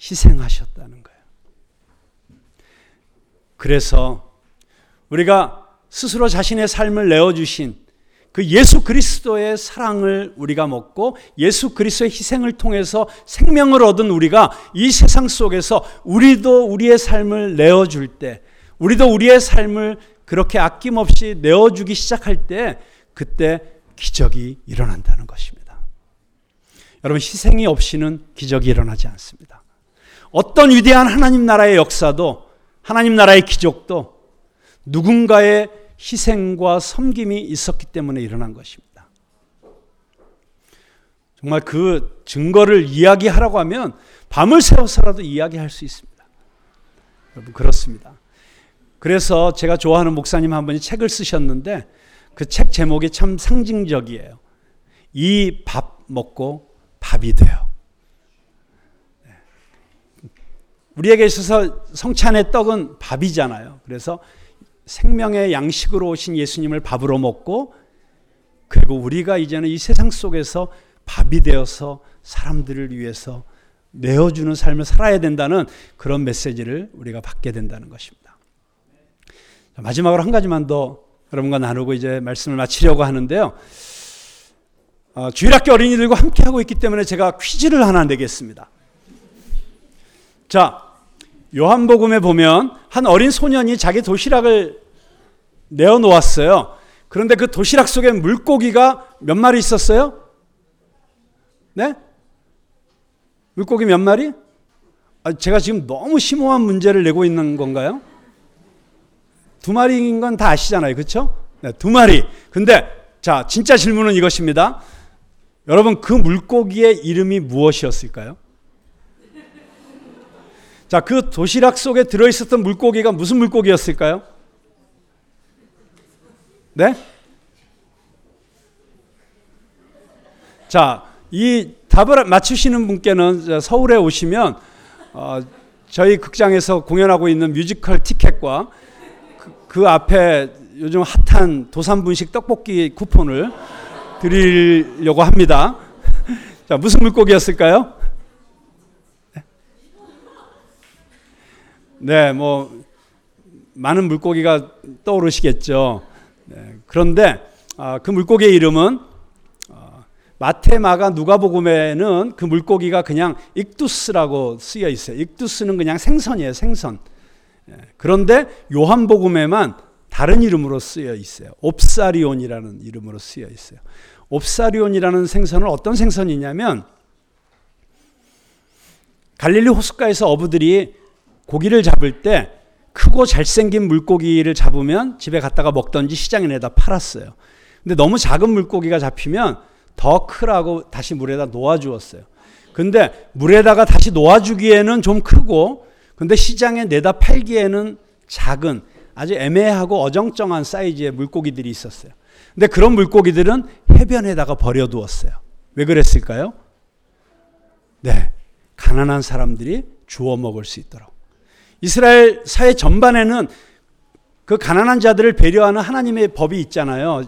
희생하셨다는 거예요. 그래서 우리가 스스로 자신의 삶을 내어 주신 그 예수 그리스도의 사랑을 우리가 먹고 예수 그리스도의 희생을 통해서 생명을 얻은 우리가 이 세상 속에서 우리도 우리의 삶을 내어 줄 때 우리도 우리의 삶을 그렇게 아낌없이 내어 주기 시작할 때 그때 기적이 일어난다는 것입니다. 여러분 희생이 없이는 기적이 일어나지 않습니다. 어떤 위대한 하나님 나라의 역사도 하나님 나라의 기적도 누군가의 희생과 섬김이 있었기 때문에 일어난 것입니다. 정말 그 증거를 이야기하라고 하면 밤을 새워서라도 이야기할 수 있습니다. 여러분 그렇습니다. 그래서 제가 좋아하는 목사님 한 분이 책을 쓰셨는데 그 책 제목이 참 상징적이에요. 이 밥 먹고 밥이 돼요. 네. 우리에게 있어서 성찬의 떡은 밥이잖아요. 그래서 생명의 양식으로 오신 예수님을 밥으로 먹고 그리고 우리가 이제는 이 세상 속에서 밥이 되어서 사람들을 위해서 내어주는 삶을 살아야 된다는 그런 메시지를 우리가 받게 된다는 것입니다. 마지막으로 한 가지만 더 여러분과 나누고 이제 말씀을 마치려고 하는데요. 어, 주일학교 어린이들과 함께 하고 있기 때문에 제가 퀴즈를 하나 내겠습니다. 자, 요한복음에 보면 한 어린 소년이 자기 도시락을 내어 놓았어요. 그런데 그 도시락 속에 물고기가 몇 마리 있었어요? 네? 물고기 몇 마리? 아, 제가 지금 너무 심오한 문제를 내고 있는 건가요? 두 마리인 건 다 아시잖아요. 그렇죠? 네, 두 마리. 근데 자, 진짜 질문은 이것입니다. 여러분 그 물고기의 이름이 무엇이었을까요? 자, 그 도시락 속에 들어 있었던 물고기가 무슨 물고기였을까요? 네? 자, 이 답을 맞추시는 분께는 서울에 오시면 어, 저희 극장에서 공연하고 있는 뮤지컬 티켓과 그 앞에 요즘 핫한 도산분식 떡볶이 쿠폰을 드리려고 합니다. 자, 무슨 물고기였을까요? 네, 뭐 많은 물고기가 떠오르시겠죠. 네, 그런데 아, 그 물고기의 이름은 어, 마테마가 누가복음에는 그 물고기가 그냥 익두스라고 쓰여 있어요. 익두스는 그냥 생선이에요, 생선. 예, 그런데 요한복음에만 다른 이름으로 쓰여 있어요. 옵사리온이라는 이름으로 쓰여 있어요. 옵사리온이라는 생선은 어떤 생선이냐면 갈릴리 호숫가에서 어부들이 고기를 잡을 때 크고 잘생긴 물고기를 잡으면 집에 갔다가 먹던지 시장에 내다 팔았어요. 근데 너무 작은 물고기가 잡히면 더 크라고 다시 물에다 놓아주었어요. 근데 물에다가 다시 놓아주기에는 좀 크고 근데 시장에 내다 팔기에는 작은 아주 애매하고 어정쩡한 사이즈의 물고기들이 있었어요. 근데 그런 물고기들은 해변에다가 버려두었어요. 왜 그랬을까요? 네, 가난한 사람들이 주워 먹을 수 있도록. 이스라엘 사회 전반에는 그 가난한 자들을 배려하는 하나님의 법이 있잖아요.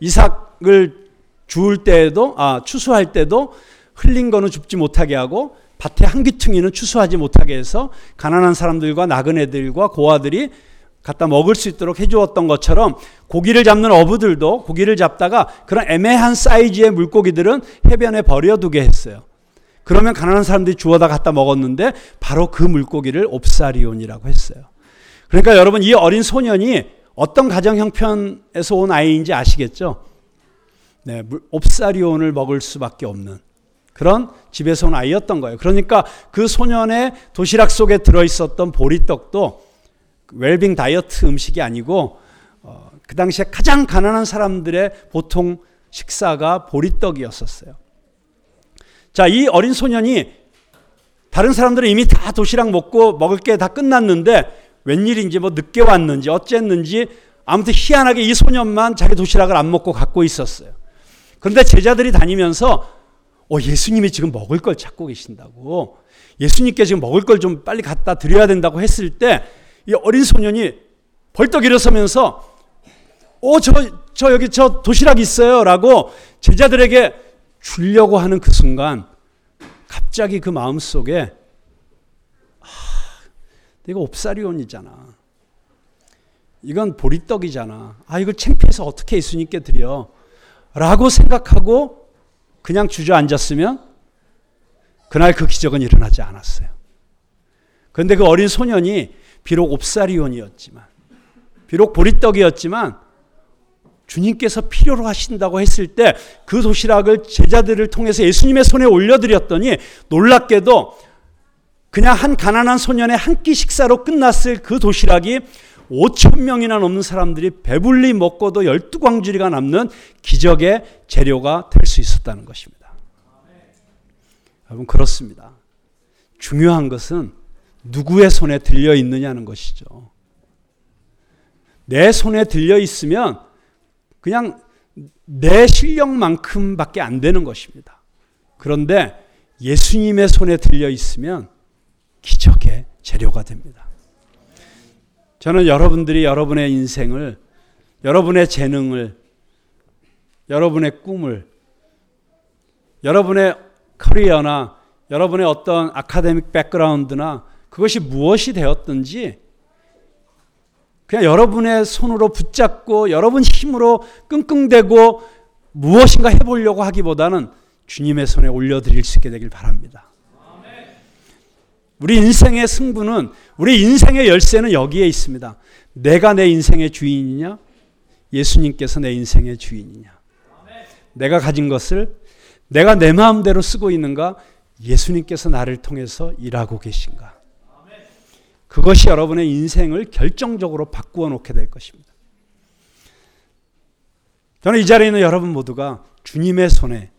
이삭을 주울 때에도 아 추수할 때도 흘린 거는 줍지 못하게 하고 밭에 한 귀퉁이는 추수하지 못하게 해서 가난한 사람들과 나그네들과 고아들이 갖다 먹을 수 있도록 해주었던 것처럼 고기를 잡는 어부들도 고기를 잡다가 그런 애매한 사이즈의 물고기들은 해변에 버려두게 했어요. 그러면 가난한 사람들이 주워다 갖다 먹었는데 바로 그 물고기를 옵사리온이라고 했어요. 그러니까 여러분 이 어린 소년이 어떤 가정 형편에서 온 아이인지 아시겠죠? 네, 옵사리온을 먹을 수밖에 없는 그런 집에서 온 아이였던 거예요. 그러니까 그 소년의 도시락 속에 들어 있었던 보리떡도 웰빙 다이어트 음식이 아니고 어, 그 당시에 가장 가난한 사람들의 보통 식사가 보리떡이었었어요. 자, 이 어린 소년이 다른 사람들은 이미 다 도시락 먹고 먹을 게 다 끝났는데 웬일인지 뭐 늦게 왔는지 어쨌는지 아무튼 희한하게 이 소년만 자기 도시락을 안 먹고 갖고 있었어요. 그런데 제자들이 다니면서 어, 예수님이 지금 먹을 걸 찾고 계신다고 예수님께 지금 먹을 걸 좀 빨리 갖다 드려야 된다고 했을 때 이 어린 소년이 벌떡 일어서면서 어, 저, 저 여기 저 도시락 있어요. 라고 제자들에게 주려고 하는 그 순간 갑자기 그 마음 속에 아, 이거 옵사리온이잖아. 이건 보리떡이잖아. 아, 이걸 창피해서 어떻게 예수님께 드려? 라고 생각하고 그냥 주저앉았으면 그날 그 기적은 일어나지 않았어요. 그런데 그 어린 소년이 비록 옵사리온이었지만, 비록 보리떡이었지만, 주님께서 필요로 하신다고 했을 때 그 도시락을 제자들을 통해서 예수님의 손에 올려드렸더니 놀랍게도 그냥 한 가난한 소년의 한 끼 식사로 끝났을 그 도시락이 5천 명이나 넘는 사람들이 배불리 먹고도 열두 광주리가 남는 기적의 재료가 될 수 있었다는 것입니다. 여러분 그렇습니다. 중요한 것은 누구의 손에 들려 있느냐는 것이죠. 내 손에 들려 있으면 그냥 내 실력만큼밖에 안 되는 것입니다. 그런데 예수님의 손에 들려 있으면 기적의 재료가 됩니다. 저는 여러분들이 여러분의 인생을, 여러분의 재능을, 여러분의 꿈을, 여러분의 커리어나 여러분의 어떤 아카데믹 백그라운드나 그것이 무엇이 되었든지 그냥 여러분의 손으로 붙잡고 여러분 힘으로 끙끙대고 무엇인가 해보려고 하기보다는 주님의 손에 올려드릴 수 있게 되길 바랍니다. 우리 인생의 승부는 우리 인생의 열쇠는 여기에 있습니다. 내가 내 인생의 주인이냐? 예수님께서 내 인생의 주인이냐? 내가 가진 것을 내가 내 마음대로 쓰고 있는가? 예수님께서 나를 통해서 일하고 계신가? 그것이 여러분의 인생을 결정적으로 바꾸어 놓게 될 것입니다. 저는 이 자리에 있는 여러분 모두가 주님의 손에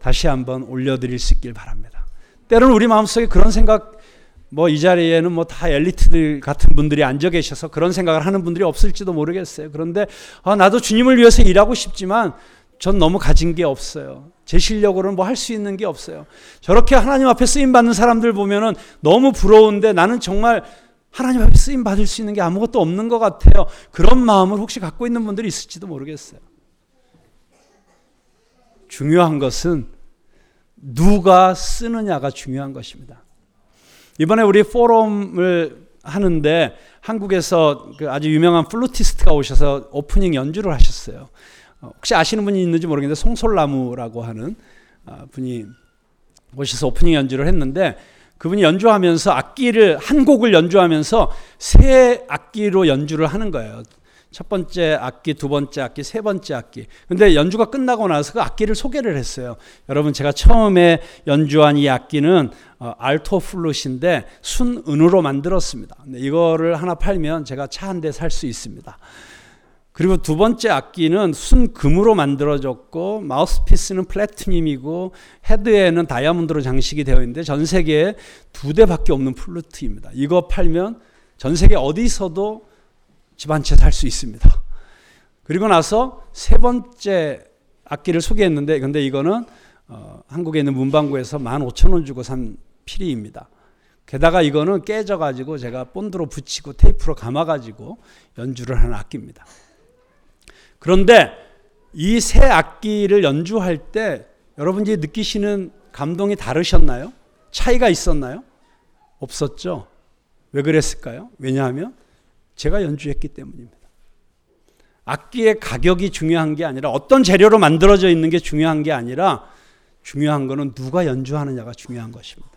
다시 한번 올려드릴 수 있길 바랍니다. 때로는 우리 마음속에 그런 생각, 뭐 이 자리에는 뭐 다 엘리트들 같은 분들이 앉아 계셔서 그런 생각을 하는 분들이 없을지도 모르겠어요. 그런데 아, 나도 주님을 위해서 일하고 싶지만 전 너무 가진 게 없어요. 제 실력으로는 뭐 할 수 있는 게 없어요. 저렇게 하나님 앞에 쓰임 받는 사람들 보면은 너무 부러운데 나는 정말 하나님 앞에 쓰임 받을 수 있는 게 아무것도 없는 것 같아요. 그런 마음을 혹시 갖고 있는 분들이 있을지도 모르겠어요. 중요한 것은 누가 쓰느냐가 중요한 것입니다. 이번에 우리 포럼을 하는데 한국에서 그 아주 유명한 플루티스트가 오셔서 오프닝 연주를 하셨어요. 어, 혹시 아시는 분이 있는지 모르겠는데 송솔나무라고 하는 아, 분이 오셔서 오프닝 연주를 했는데 그분이 연주하면서 악기를 한 곡을 연주하면서 세 악기로 연주를 하는 거예요. 첫 번째 악기, 두 번째 악기, 세 번째 악기. 근데 연주가 끝나고 나서 그 악기를 소개를 했어요. 여러분 제가 처음에 연주한 이 악기는 어, 알토 플룻인데 순은으로 만들었습니다. 이거를 하나 팔면 제가 차 한 대 살 수 있습니다. 그리고 두 번째 악기는 순금으로 만들어졌고 마우스피스는 플래티늄이고 헤드에는 다이아몬드로 장식이 되어 있는데 전 세계에 두 대밖에 없는 플루트입니다. 이거 팔면 전 세계 어디서도 집 한 채 살 수 있습니다. 그리고 나서 세 번째 악기를 소개했는데 근데 이거는 어, 한국에 있는 문방구에서 15,000원 주고 산 피리입니다. 게다가 이거는 깨져가지고 제가 본드로 붙이고 테이프로 감아가지고 연주를 하는 악기입니다. 그런데 이 새 악기를 연주할 때 여러분들이 느끼시는 감동이 다르셨나요? 차이가 있었나요? 없었죠. 왜 그랬을까요? 왜냐하면 제가 연주했기 때문입니다. 악기의 가격이 중요한 게 아니라 어떤 재료로 만들어져 있는 게 중요한 게 아니라 중요한 것은 누가 연주하느냐가 중요한 것입니다.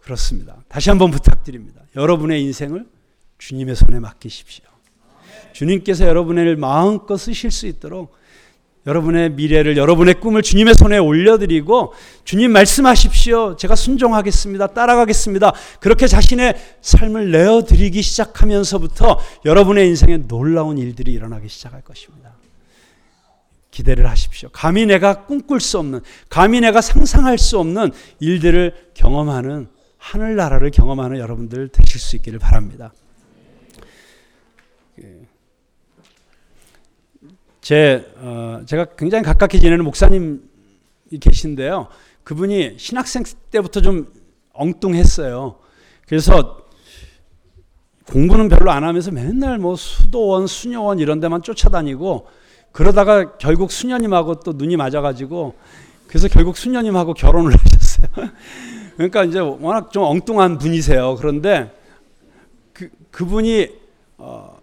그렇습니다. 다시 한번 부탁드립니다. 여러분의 인생을 주님의 손에 맡기십시오. 주님께서 여러분을 마음껏 쓰실 수 있도록 여러분의 미래를 여러분의 꿈을 주님의 손에 올려드리고 주님 말씀하십시오. 제가 순종하겠습니다. 따라가겠습니다. 그렇게 자신의 삶을 내어드리기 시작하면서부터 여러분의 인생에 놀라운 일들이 일어나기 시작할 것입니다. 기대를 하십시오. 감히 내가 꿈꿀 수 없는, 감히 내가 상상할 수 없는 일들을 경험하는 하늘나라를 경험하는 여러분들 되실 수 있기를 바랍니다. 제 어, 제가 굉장히 가깝게 지내는 목사님이 계신데요. 그분이 신학생 때부터 좀 엉뚱했어요. 그래서 공부는 별로 안 하면서 맨날 뭐 수도원, 수녀원 이런 데만 쫓아다니고 그러다가 결국 수녀님하고 또 눈이 맞아가지고 그래서 결국 수녀님하고 결혼을 하셨어요. 그러니까 이제 워낙 좀 엉뚱한 분이세요. 그런데 그 그분이 어,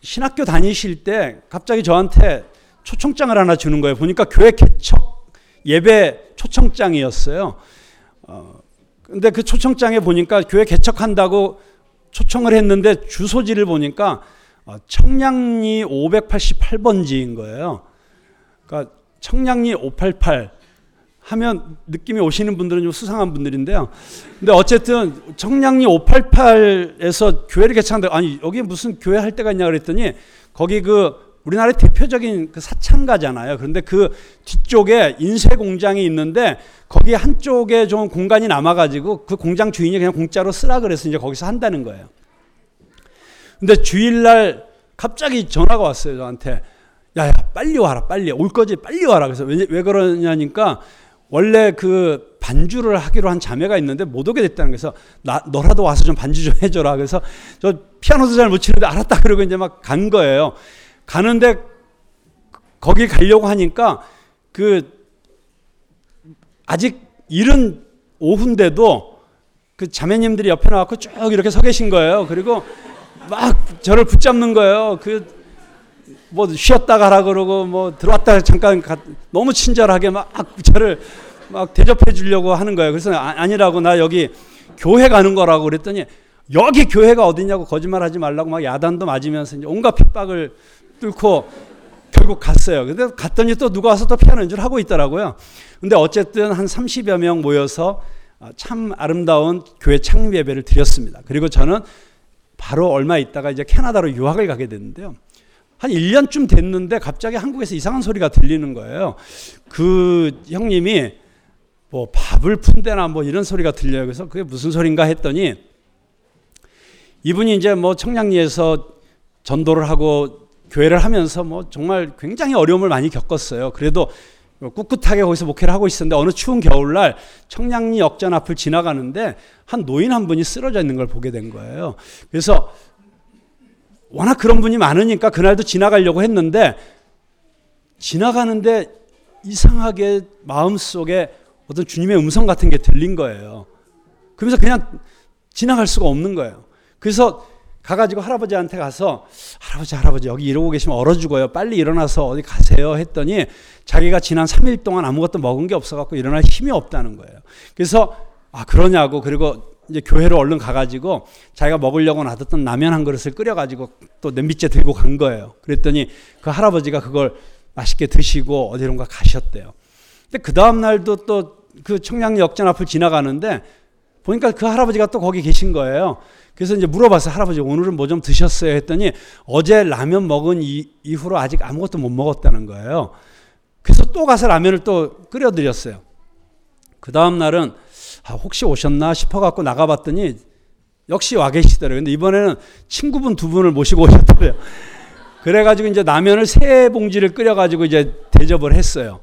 신학교 다니실 때 갑자기 저한테 초청장을 하나 주는 거예요. 보니까 교회 개척 예배 초청장이었어요. 어, 근데 그 초청장에 보니까 교회 개척한다고 초청을 했는데 주소지를 보니까 어, 청량리 588번지인 거예요. 그러니까 청량리 588 하면 느낌이 오시는 분들은 좀 수상한 분들인데요. 근데 어쨌든 청량리 588에서 교회를 개창한다. 아니 여기 무슨 교회 할 때가 있냐 그랬더니 거기 그 우리나라의 대표적인 그 사창가잖아요. 그런데 그 뒤쪽에 인쇄 공장이 있는데 거기 한쪽에 좀 공간이 남아가지고 그 공장 주인이 그냥 공짜로 쓰라 그래서 이제 거기서 한다는 거예요. 근데 주일날 갑자기 전화가 왔어요 저한테. 야야 빨리 와라 빨리 올 거지 빨리 와라 그래서 왜, 왜 그러냐니까 원래 그 반주를 하기로 한 자매가 있는데 못 오게 됐다는 거서 나 너라도 와서 좀 반주 좀 해줘라. 그래서 저 피아노도 잘 못 치는데 알았다 그러고 이제 막 간 거예요. 가는데 거기 가려고 하니까 그 아직 이른 오후인데도 그 자매님들이 옆에 나와서 쭉 이렇게 서 계신 거예요. 그리고 막 저를 붙잡는 거예요. 그 뭐 쉬었다 가라 그러고 뭐 들어왔다 잠깐 가, 너무 친절하게 막 저를 막 대접해 주려고 하는 거예요. 그래서 아, 아니라고 나 여기 교회 가는 거라고 그랬더니 여기 교회가 어디냐고 거짓말하지 말라고 막 야단도 맞으면서 이제 온갖 핍박을 뚫고 결국 갔어요. 근데 갔더니 또 누가 와서 또 피아노 연주를 하고 있더라고요. 근데 어쨌든 한 30여 명 모여서 아, 참 아름다운 교회 창립 예배를 드렸습니다. 그리고 저는 바로 얼마 있다가 이제 캐나다로 유학을 가게 됐는데요. 한 1년쯤 됐는데 갑자기 한국에서 이상한 소리가 들리는 거예요. 그 형님이 뭐 밥을 푼대나 뭐 이런 소리가 들려요. 그래서 그게 무슨 소린가 했더니 이분이 이제 뭐 청량리에서 전도를 하고 교회를 하면서 뭐 정말 굉장히 어려움을 많이 겪었어요. 그래도 꿋꿋하게 거기서 목회를 하고 있었는데 어느 추운 겨울날 청량리 역전 앞을 지나가는데 한 노인 한 분이 쓰러져 있는 걸 보게 된 거예요. 그래서 워낙 그런 분이 많으니까 그날도 지나가려고 했는데 지나가는데 이상하게 마음속에 어떤 주님의 음성 같은 게 들린 거예요. 그러면서 그냥 지나갈 수가 없는 거예요. 그래서 가가지고 할아버지한테 가서 할아버지 할아버지 여기 이러고 계시면 얼어 죽어요. 빨리 일어나서 어디 가세요 했더니 자기가 지난 3일 동안 아무것도 먹은 게 없어 갖고 일어날 힘이 없다는 거예요. 그래서 아 그러냐고 그리고 이제 교회로 얼른 가가지고 자기가 먹으려고 놔뒀던 라면 한 그릇을 끓여가지고 또 냄비째 들고 간 거예요. 그랬더니 그 할아버지가 그걸 맛있게 드시고 어디론가 가셨대요. 근데 그 다음 날도 또 그 청량리 역전 앞을 지나가는데 보니까 그 할아버지가 또 거기 계신 거예요. 그래서 이제 물어봤어요. 할아버지 오늘은 뭐 좀 드셨어요? 했더니 어제 라면 먹은 이, 이후로 아직 아무것도 못 먹었다는 거예요. 그래서 또 가서 라면을 또 끓여드렸어요. 그 다음 날은 아, 혹시 오셨나 싶어갖고 나가봤더니 역시 와 계시더라고요. 근데 이번에는 친구분 두 분을 모시고 오셨더래요. 그래가지고 이제 라면을 세 봉지를 끓여가지고 이제 대접을 했어요.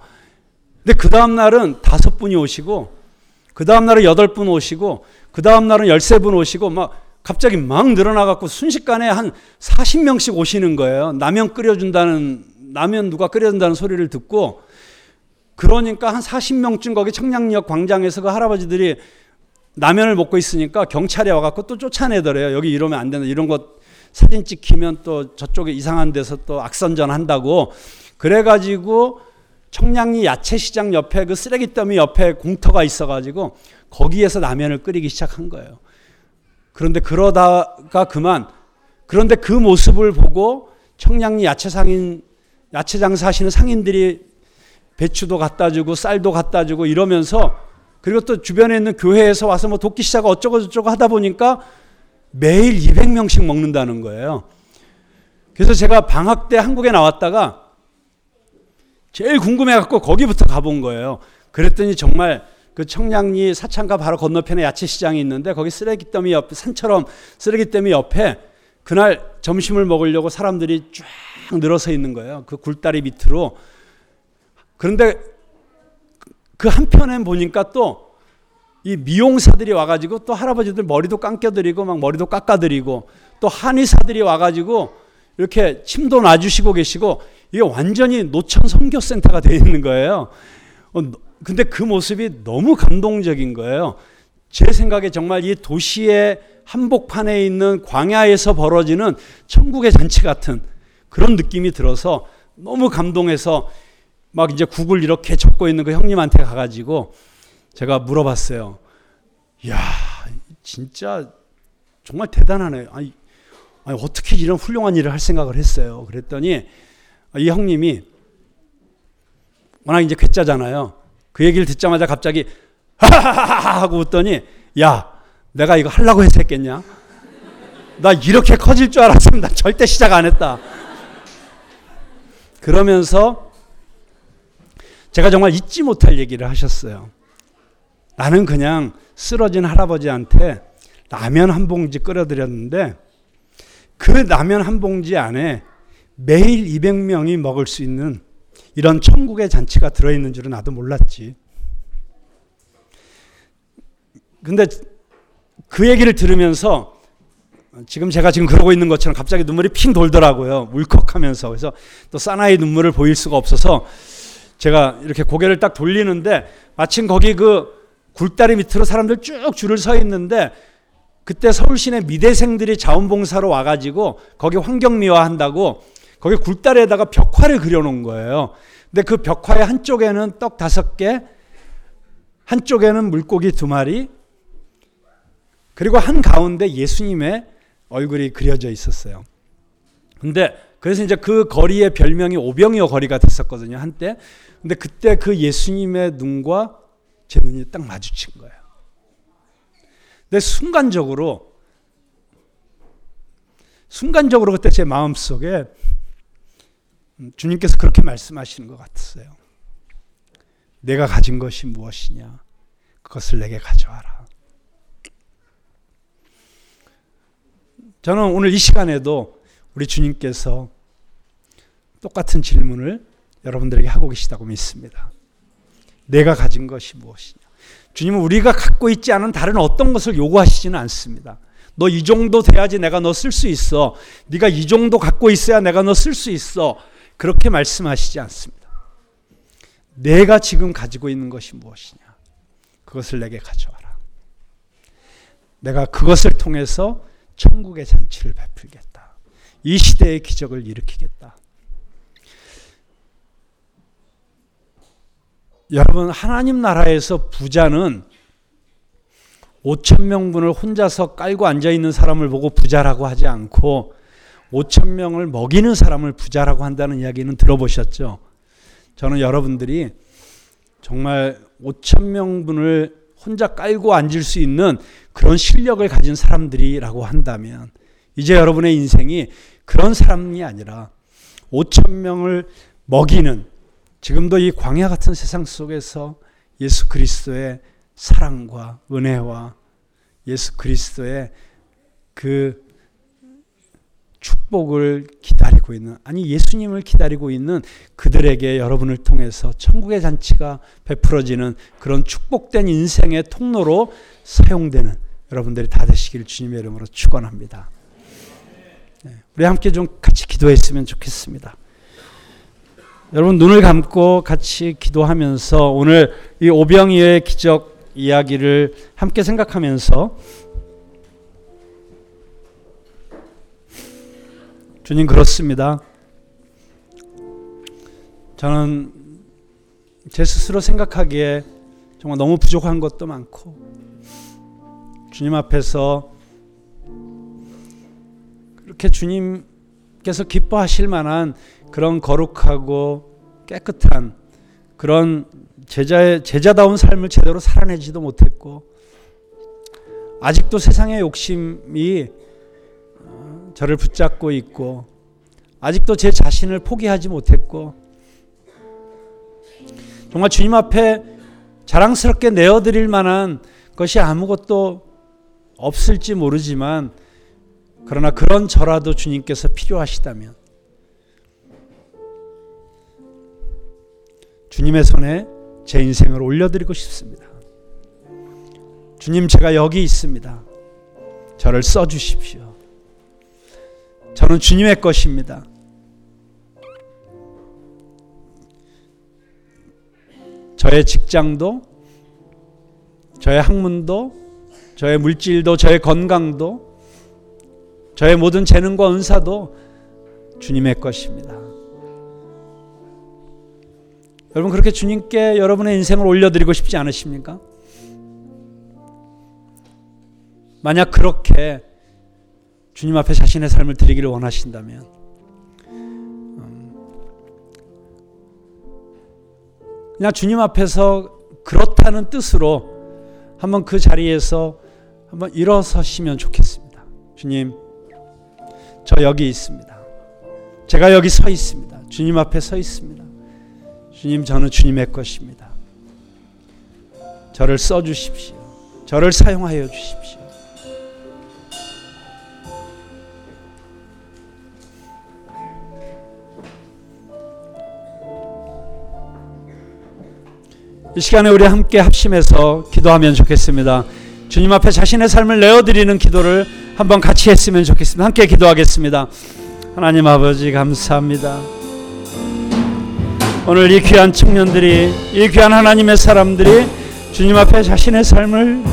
근데 그 다음 날은 다섯 분이 오시고 그 다음 날은 여덟 분 오시고 그 다음 날은 열세 분 오시고 막 갑자기 막 늘어나갖고 순식간에 한 40명씩 오시는 거예요. 라면 끓여준다는 라면 누가 끓여준다는 소리를 듣고 그러니까 한 40명쯤 거기 청량역 광장에서 그 할아버지들이 라면을 먹고 있으니까 경찰이 와갖고 또 쫓아내더래요. 여기 이러면 안 된다. 이런 것 사진 찍히면 또 저쪽에 이상한 데서 또 악선전 한다고. 그래가지고 청량리 야채시장 옆에 그 쓰레기 더미 옆에 공터가 있어가지고 거기에서 라면을 끓이기 시작한 거예요. 그런데 그러다가 그만. 그런데 그 모습을 보고 청량리 야채 상인, 야채 장사하시는 상인들이 배추도 갖다 주고 쌀도 갖다 주고 이러면서 그리고 또 주변에 있는 교회에서 와서 뭐 돕기 시작 어쩌고 저쩌고 하다 보니까 매일 200명씩 먹는다는 거예요. 그래서 제가 방학 때 한국에 나왔다가 제일 궁금해갖고 거기부터 가본 거예요. 그랬더니 정말 그 청량리 사창가 바로 건너편에 야채 시장이 있는데 거기 쓰레기 더미 옆 산처럼 쓰레기 더미 옆에 그날 점심을 먹으려고 사람들이 쫙 늘어서 있는 거예요. 그 굴다리 밑으로. 그런데 그 한편에 보니까 또 이 미용사들이 와가지고 또 할아버지들 머리도 감겨드리고 막 머리도 깎아드리고 또 한의사들이 와가지고 이렇게 침도 놔주시고 계시고 이게 완전히 노천 선교센터가 되어 있는 거예요. 어, 근데 그 모습이 너무 감동적인 거예요. 제 생각에 정말 이 도시의 한복판에 있는 광야에서 벌어지는 천국의 잔치 같은 그런 느낌이 들어서 너무 감동해서 막 이제 국을 이렇게 적고 있는 그 형님한테 가가지고 제가 물어봤어요. 야, 진짜 정말 대단하네. 아니, 아니, 어떻게 이런 훌륭한 일을 할 생각을 했어요. 그랬더니 이 형님이 워낙 이제 괴짜잖아요. 그 얘기를 듣자마자 갑자기 하하하하 하고 웃더니 야, 내가 이거 하려고 해서 했겠냐? 나 이렇게 커질 줄 알았으면 나 절대 시작 안 했다. 그러면서 제가 정말 잊지 못할 얘기를 하셨어요. 나는 그냥 쓰러진 할아버지한테 라면 한 봉지 끓여드렸는데 그 라면 한 봉지 안에 매일 200명이 먹을 수 있는 이런 천국의 잔치가 들어있는 줄은 나도 몰랐지. 근데 그 얘기를 들으면서 지금 제가 지금 그러고 있는 것처럼 갑자기 눈물이 핑 돌더라고요. 울컥하면서. 그래서 또 사나이 눈물을 보일 수가 없어서 제가 이렇게 고개를 딱 돌리는데 마침 거기 그 굴다리 밑으로 사람들 쭉 줄을 서 있는데 그때 서울시내 미대생들이 자원봉사로 와가지고 거기 환경미화 한다고 거기 굴다리에다가 벽화를 그려놓은 거예요. 근데 그 벽화의 한쪽에는 떡 다섯 개, 한쪽에는 물고기 두 마리, 그리고 한 가운데 예수님의 얼굴이 그려져 있었어요. 근데 그래서 이제 그 거리의 별명이 오병이어 거리가 됐었거든요, 한때. 근데 그때 그 예수님의 눈과 제 눈이 딱 마주친 거예요. 근데 순간적으로 순간적으로 그때 제 마음 속에 주님께서 그렇게 말씀하시는 것 같았어요. 내가 가진 것이 무엇이냐? 그것을 내게 가져와라. 저는 오늘 이 시간에도 우리 주님께서 똑같은 질문을 여러분들에게 하고 계시다고 믿습니다. 내가 가진 것이 무엇이냐? 주님은 우리가 갖고 있지 않은 다른 어떤 것을 요구하시지는 않습니다. 너 이 정도 돼야지 내가 너 쓸 수 있어. 네가 이 정도 갖고 있어야 내가 너 쓸 수 있어. 그렇게 말씀하시지 않습니다. 내가 지금 가지고 있는 것이 무엇이냐? 그것을 내게 가져와라. 내가 그것을 통해서 천국의 잔치를 베풀겠다. 이 시대의 기적을 일으키겠다. 여러분 하나님 나라에서 부자는 5천 명분을 혼자서 깔고 앉아 있는 사람을 보고 부자라고 하지 않고 5천 명을 먹이는 사람을 부자라고 한다는 이야기는 들어보셨죠? 저는 여러분들이 정말 5천 명분을 혼자 깔고 앉을 수 있는 그런 실력을 가진 사람들이라고 한다면 이제 여러분의 인생이 그런 사람이 아니라 5천 명을 먹이는 지금도 이 광야 같은 세상 속에서 예수 그리스도의 사랑과 은혜와 예수 그리스도의 그 축복을 기다리고 있는 아니 예수님을 기다리고 있는 그들에게 여러분을 통해서 천국의 잔치가 베풀어지는 그런 축복된 인생의 통로로 사용되는 여러분들이 다 되시기를 주님의 이름으로 축원합니다. 네, 우리 함께 좀 같이 기도했으면 좋겠습니다. 여러분 눈을 감고 같이 기도하면서 오늘 이 오병이의 기적 이야기를 함께 생각하면서 주님 그렇습니다. 저는 제 스스로 생각하기에 정말 너무 부족한 것도 많고 주님 앞에서 그렇게 주님께서 기뻐하실 만한 그런 거룩하고 깨끗한 그런 제자의 제자다운 삶을 제대로 살아내지도 못했고 아직도 세상의 욕심이 저를 붙잡고 있고 아직도 제 자신을 포기하지 못했고 정말 주님 앞에 자랑스럽게 내어드릴 만한 것이 아무것도 없을지 모르지만 그러나 그런 저라도 주님께서 필요하시다면 주님의 손에 제 인생을 올려드리고 싶습니다. 주님 제가 여기 있습니다. 저를 써주십시오. 저는 주님의 것입니다. 저의 직장도, 저의 학문도, 저의 물질도, 저의 건강도, 저의 모든 재능과 은사도 주님의 것입니다. 여러분 그렇게 주님께 여러분의 인생을 올려드리고 싶지 않으십니까? 만약 그렇게 주님 앞에 자신의 삶을 드리기를 원하신다면 음, 그냥 주님 앞에서 그렇다는 뜻으로 한번 그 자리에서 한번 일어서시면 좋겠습니다. 주님, 저 여기 있습니다. 제가 여기 서 있습니다. 주님 앞에 서 있습니다. 주님, 저는 주님의 것입니다. 저를 써 주십시오. 저를 사용하여 주십시오. 이 시간에 우리 함께 합심해서 기도하면 좋겠습니다. 주님 앞에 자신의 삶을 내어드리는 기도를 한번 같이 했으면 좋겠습니다. 함께 기도하겠습니다. 하나님 아버지 감사합니다. 오늘 이 귀한 청년들이 이 귀한 하나님의 사람들이 주님 앞에 자신의 삶을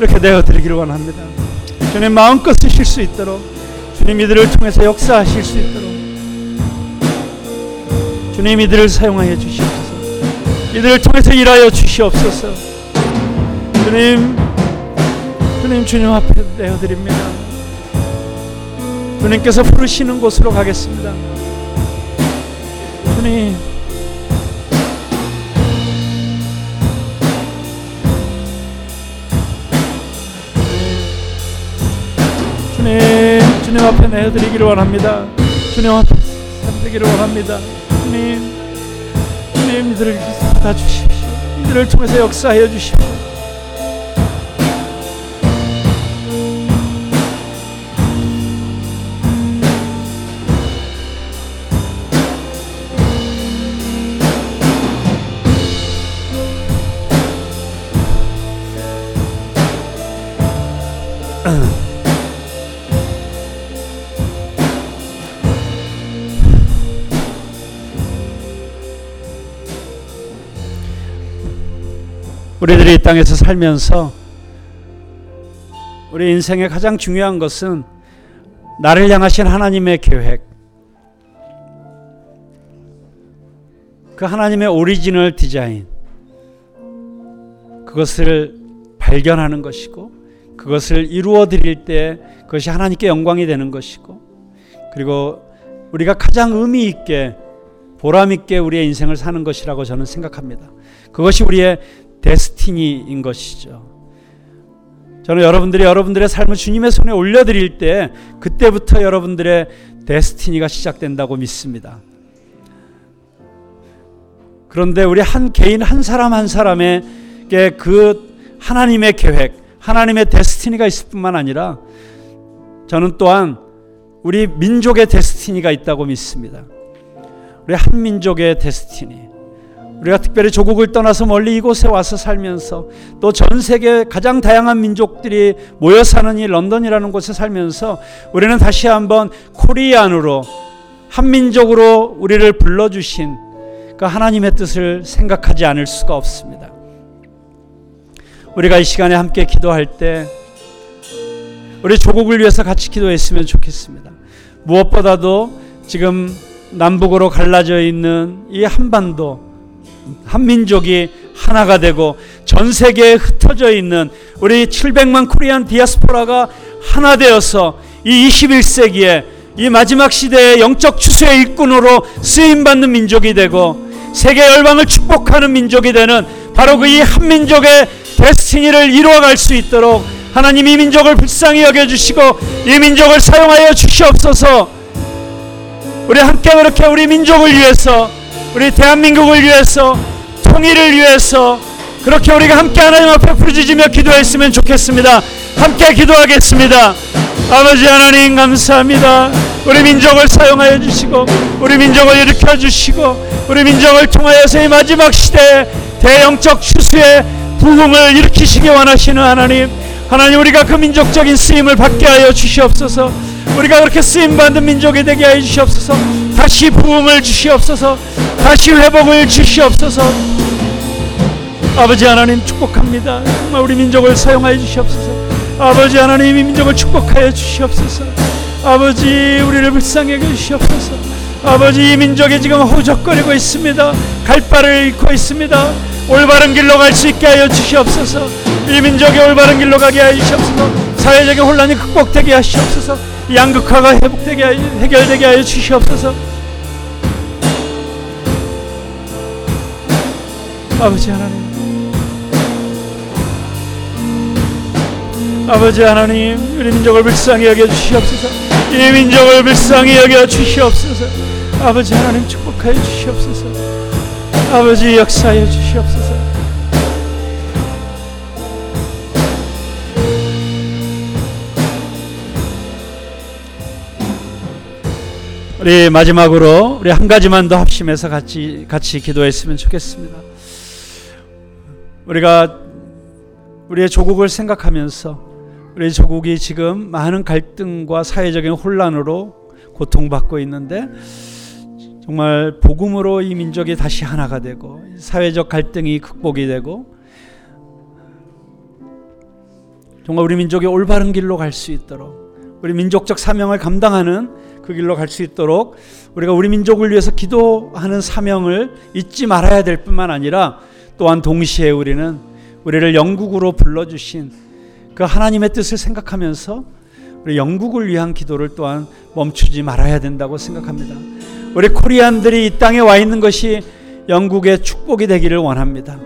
이렇게 내어드리기를 원합니다. 주님 마음껏 쓰실 수 있도록 주님 이들을 통해서 역사하실 수 있도록 주님 이들을 사용하여 주시옵소서. 이들을 통해서 일하여 주시옵소서. 주님, 주님 주님 앞에 내어드립니다. 주님께서 부르시는 곳으로 가겠습니다. 주님, 주님, 주님 앞에 내어드리기를 원합니다. 주님 앞에 삼기를 원합니다. 주님, 주님 이들을 받아주십시오. 이들을 통해서 역사하여 주십시오. 우리들이 이 땅에서 살면서 우리 인생의 가장 중요한 것은 나를 향하신 하나님의 계획, 그 하나님의 오리지널 디자인, 그것을 발견하는 것이고, 그것을 이루어 드릴 때 그것이 하나님께 영광이 되는 것이고, 그리고 우리가 가장 의미 있게 보람 있게 우리의 인생을 사는 것이라고 저는 생각합니다. 그것이 우리의 데스티니인 것이죠. 저는 여러분들이 여러분들의 삶을 주님의 손에 올려드릴 때 그때부터 여러분들의 데스티니가 시작된다고 믿습니다. 그런데 우리 한 개인 한 사람 한 사람에게 그 하나님의 계획, 하나님의 데스티니가 있을 뿐만 아니라 저는 또한 우리 민족의 데스티니가 있다고 믿습니다. 우리 한 민족의 데스티니. 우리가 특별히 조국을 떠나서 멀리 이곳에 와서 살면서 또 전 세계 가장 다양한 민족들이 모여 사는 이 런던이라는 곳에 살면서 우리는 다시 한번 코리안으로 한민족으로 우리를 불러주신 그 하나님의 뜻을 생각하지 않을 수가 없습니다. 우리가 이 시간에 함께 기도할 때 우리 조국을 위해서 같이 기도했으면 좋겠습니다. 무엇보다도 지금 남북으로 갈라져 있는 이 한반도 한민족이 하나가 되고 전 세계에 흩어져 있는 우리 700만 코리안 디아스포라가 하나 되어서 이 21세기에 이 마지막 시대의 영적 추수의 일꾼으로 쓰임 받는 민족이 되고 세계 열방을 축복하는 민족이 되는 바로 그 이 한민족의 데스티니를 이루어갈 수 있도록 하나님 이 민족을 불쌍히 여겨 주시고 이 민족을 사용하여 주시옵소서. 우리 함께 그렇게 우리 민족을 위해서 우리 대한민국을 위해서 통일을 위해서 그렇게 우리가 함께 하나님 앞에 부르짖으며 기도했으면 좋겠습니다. 함께 기도하겠습니다. 아버지 하나님 감사합니다. 우리 민족을 사용하여 주시고 우리 민족을 일으켜 주시고 우리 민족을 통하여서 이 마지막 시대에 대영적 추수의 부흥을 일으키시기 원하시는 하나님 하나님 우리가 그 민족적인 쓰임을 받게 하여 주시옵소서 우리가 그렇게 쓰임 받는 민족이 되게 하여 주시옵소서. 다시 부흥을 주시옵소서. 다시 회복을 주시옵소서. 아버지 하나님 축복합니다. 정말 우리 민족을 사용하여 주시옵소서. 아버지 하나님 이 민족을 축복하여 주시옵소서. 아버지 우리를 불쌍히 여겨 주시옵소서. 아버지 이 민족이 지금 허우적거리고 있습니다. 갈 바를 잃고 있습니다. 올바른 길로 갈 수 있게 하여 주시옵소서. 이 민족이 올바른 길로 가게 하여 주시옵소서. 사회적인 혼란이 극복되게 하시옵소서 양극화가 회복되게 해결되게 하여 주시옵소서. 아버지 하나님. 아버지 하나님 우리 민족을 불쌍히 여겨 주시옵소서. 이 민족을 불쌍히 여겨 주시옵소서. 아버지 하나님 축복하여 주시옵소서. 아버지 역사하여 주시옵소서 우리 마지막으로 우리 한 가지만 더 합심해서 같이 같이 기도했으면 좋겠습니다. 우리가 우리의 조국을 생각하면서 우리 조국이 지금 많은 갈등과 사회적인 혼란으로 고통받고 있는데 정말 복음으로 이 민족이 다시 하나가 되고 사회적 갈등이 극복이 되고 정말 우리 민족이 올바른 길로 갈 수 있도록 우리 민족적 사명을 감당하는 그 길로 갈 수 있도록 우리가 우리 민족을 위해서 기도하는 사명을 잊지 말아야 될 뿐만 아니라 또한 동시에 우리는 우리를 영국으로 불러주신 그 하나님의 뜻을 생각하면서 우리 영국을 위한 기도를 또한 멈추지 말아야 된다고 생각합니다. 우리 코리안들이 이 땅에 와 있는 것이 영국의 축복이 되기를 원합니다.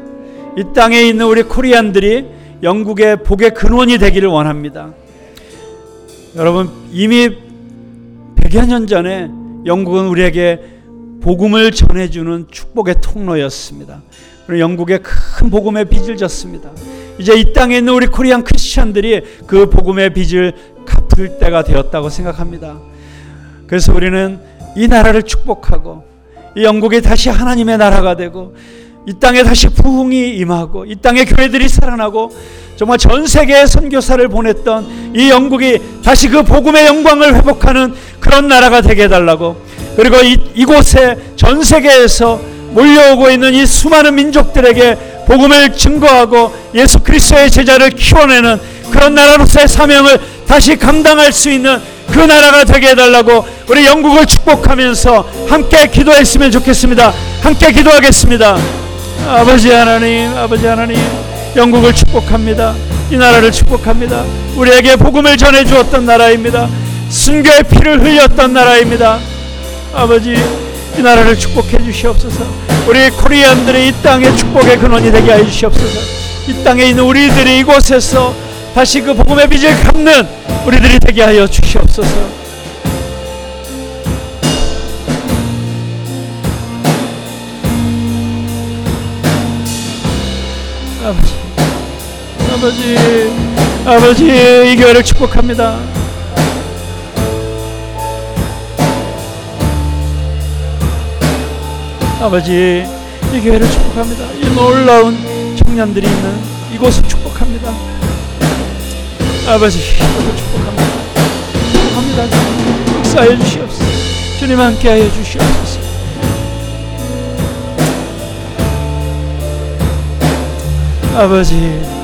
이 땅에 있는 우리 코리안들이 영국의 복의 근원이 되기를 원합니다. 여러분 이미 100여 년 전에 영국은 우리에게 복음을 전해주는 축복의 통로였습니다. 영국에 큰 복음의 빚을 졌습니다. 이제 이 땅에 있는 우리 코리안 크리스천들이 그 복음의 빚을 갚을 때가 되었다고 생각합니다. 그래서 우리는 이 나라를 축복하고 이 영국이 다시 하나님의 나라가 되고 이 땅에 다시 부흥이 임하고 이 땅에 교회들이 살아나고 정말 전 세계에 선교사를 보냈던 이 영국이 다시 그 복음의 영광을 회복하는 그런 나라가 되게 해달라고 그리고 이, 이곳에 전 세계에서 몰려오고 있는 이 수많은 민족들에게 복음을 증거하고 예수 그리스도의 제자를 키워내는 그런 나라로서의 사명을 다시 감당할 수 있는 그 나라가 되게 해달라고 우리 영국을 축복하면서 함께 기도했으면 좋겠습니다. 함께 기도하겠습니다. 아버지 하나님, 아버지 하나님, 영국을 축복합니다. 이 나라를 축복합니다. 우리에게 복음을 전해 주었던 나라입니다. 순교의 피를 흘렸던 나라입니다. 아버지, 이 나라를 축복해 주시옵소서. 우리 코리안들의 이 땅의 축복의 근원이 되게 하여 주시옵소서. 이 땅에 있는 우리들이 이곳에서 다시 그 복음의 빚을 갚는 우리들이 되게 하여 주시옵소서. 아버지 아버지 이 교회를 축복합니다. 아버지 이 교회를 축복합니다. 이 놀라운 청년들이 있는 이곳을 축복합니다. 아버지 이곳을 축복합니다. 축복합니다. 역사해 주시옵소서. 주님 함께하여 주시옵소서. 아버지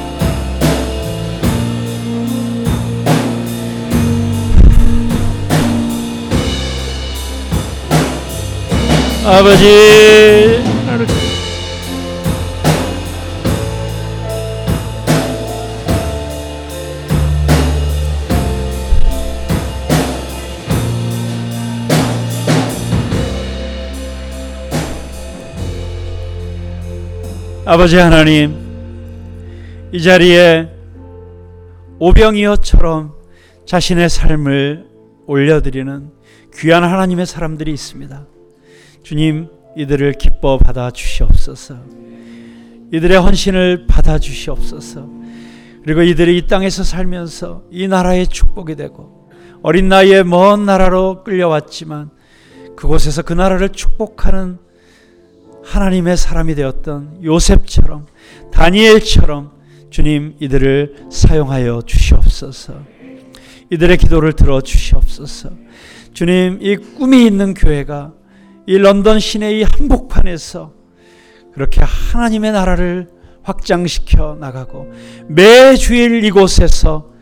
아버지 아버지 하나님 이 자리에 오병이어처럼 자신의 삶을 올려드리는 귀한 하나님의 사람들이 있습니다. 주님 이들을 기뻐 받아 주시옵소서. 이들의 헌신을 받아 주시옵소서. 그리고 이들이 이 땅에서 살면서 이 나라의 축복이 되고 어린 나이에 먼 나라로 끌려왔지만 그곳에서 그 나라를 축복하는 하나님의 사람이 되었던 요셉처럼 다니엘처럼 주님 이들을 사용하여 주시옵소서. 이들의 기도를 들어 주시옵소서. 주님 이 꿈이 있는 교회가 이 런던 시내의 한복판에서 그렇게 하나님의 나라를 확장시켜 나가고 매 주일 이곳에서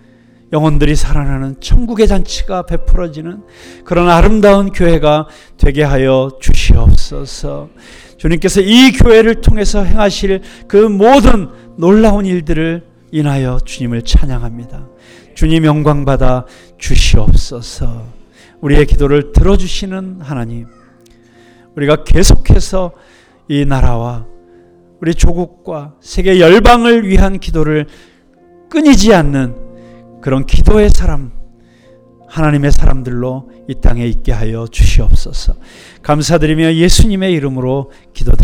영혼들이 살아나는 천국의 잔치가 베풀어지는 그런 아름다운 교회가 되게 하여 주시옵소서. 주님께서 이 교회를 통해서 행하실 그 모든 놀라운 일들을 인하여 주님을 찬양합니다. 주님 영광 받아 주시옵소서. 우리의 기도를 들어주시는 하나님. 우리가 계속해서 이 나라와 우리 조국과 세계 열방을 위한 기도를 끊이지 않는 그런 기도의 사람, 하나님의 사람들로 이 땅에 있게 하여 주시옵소서. 감사드리며 예수님의 이름으로 기도드립니다.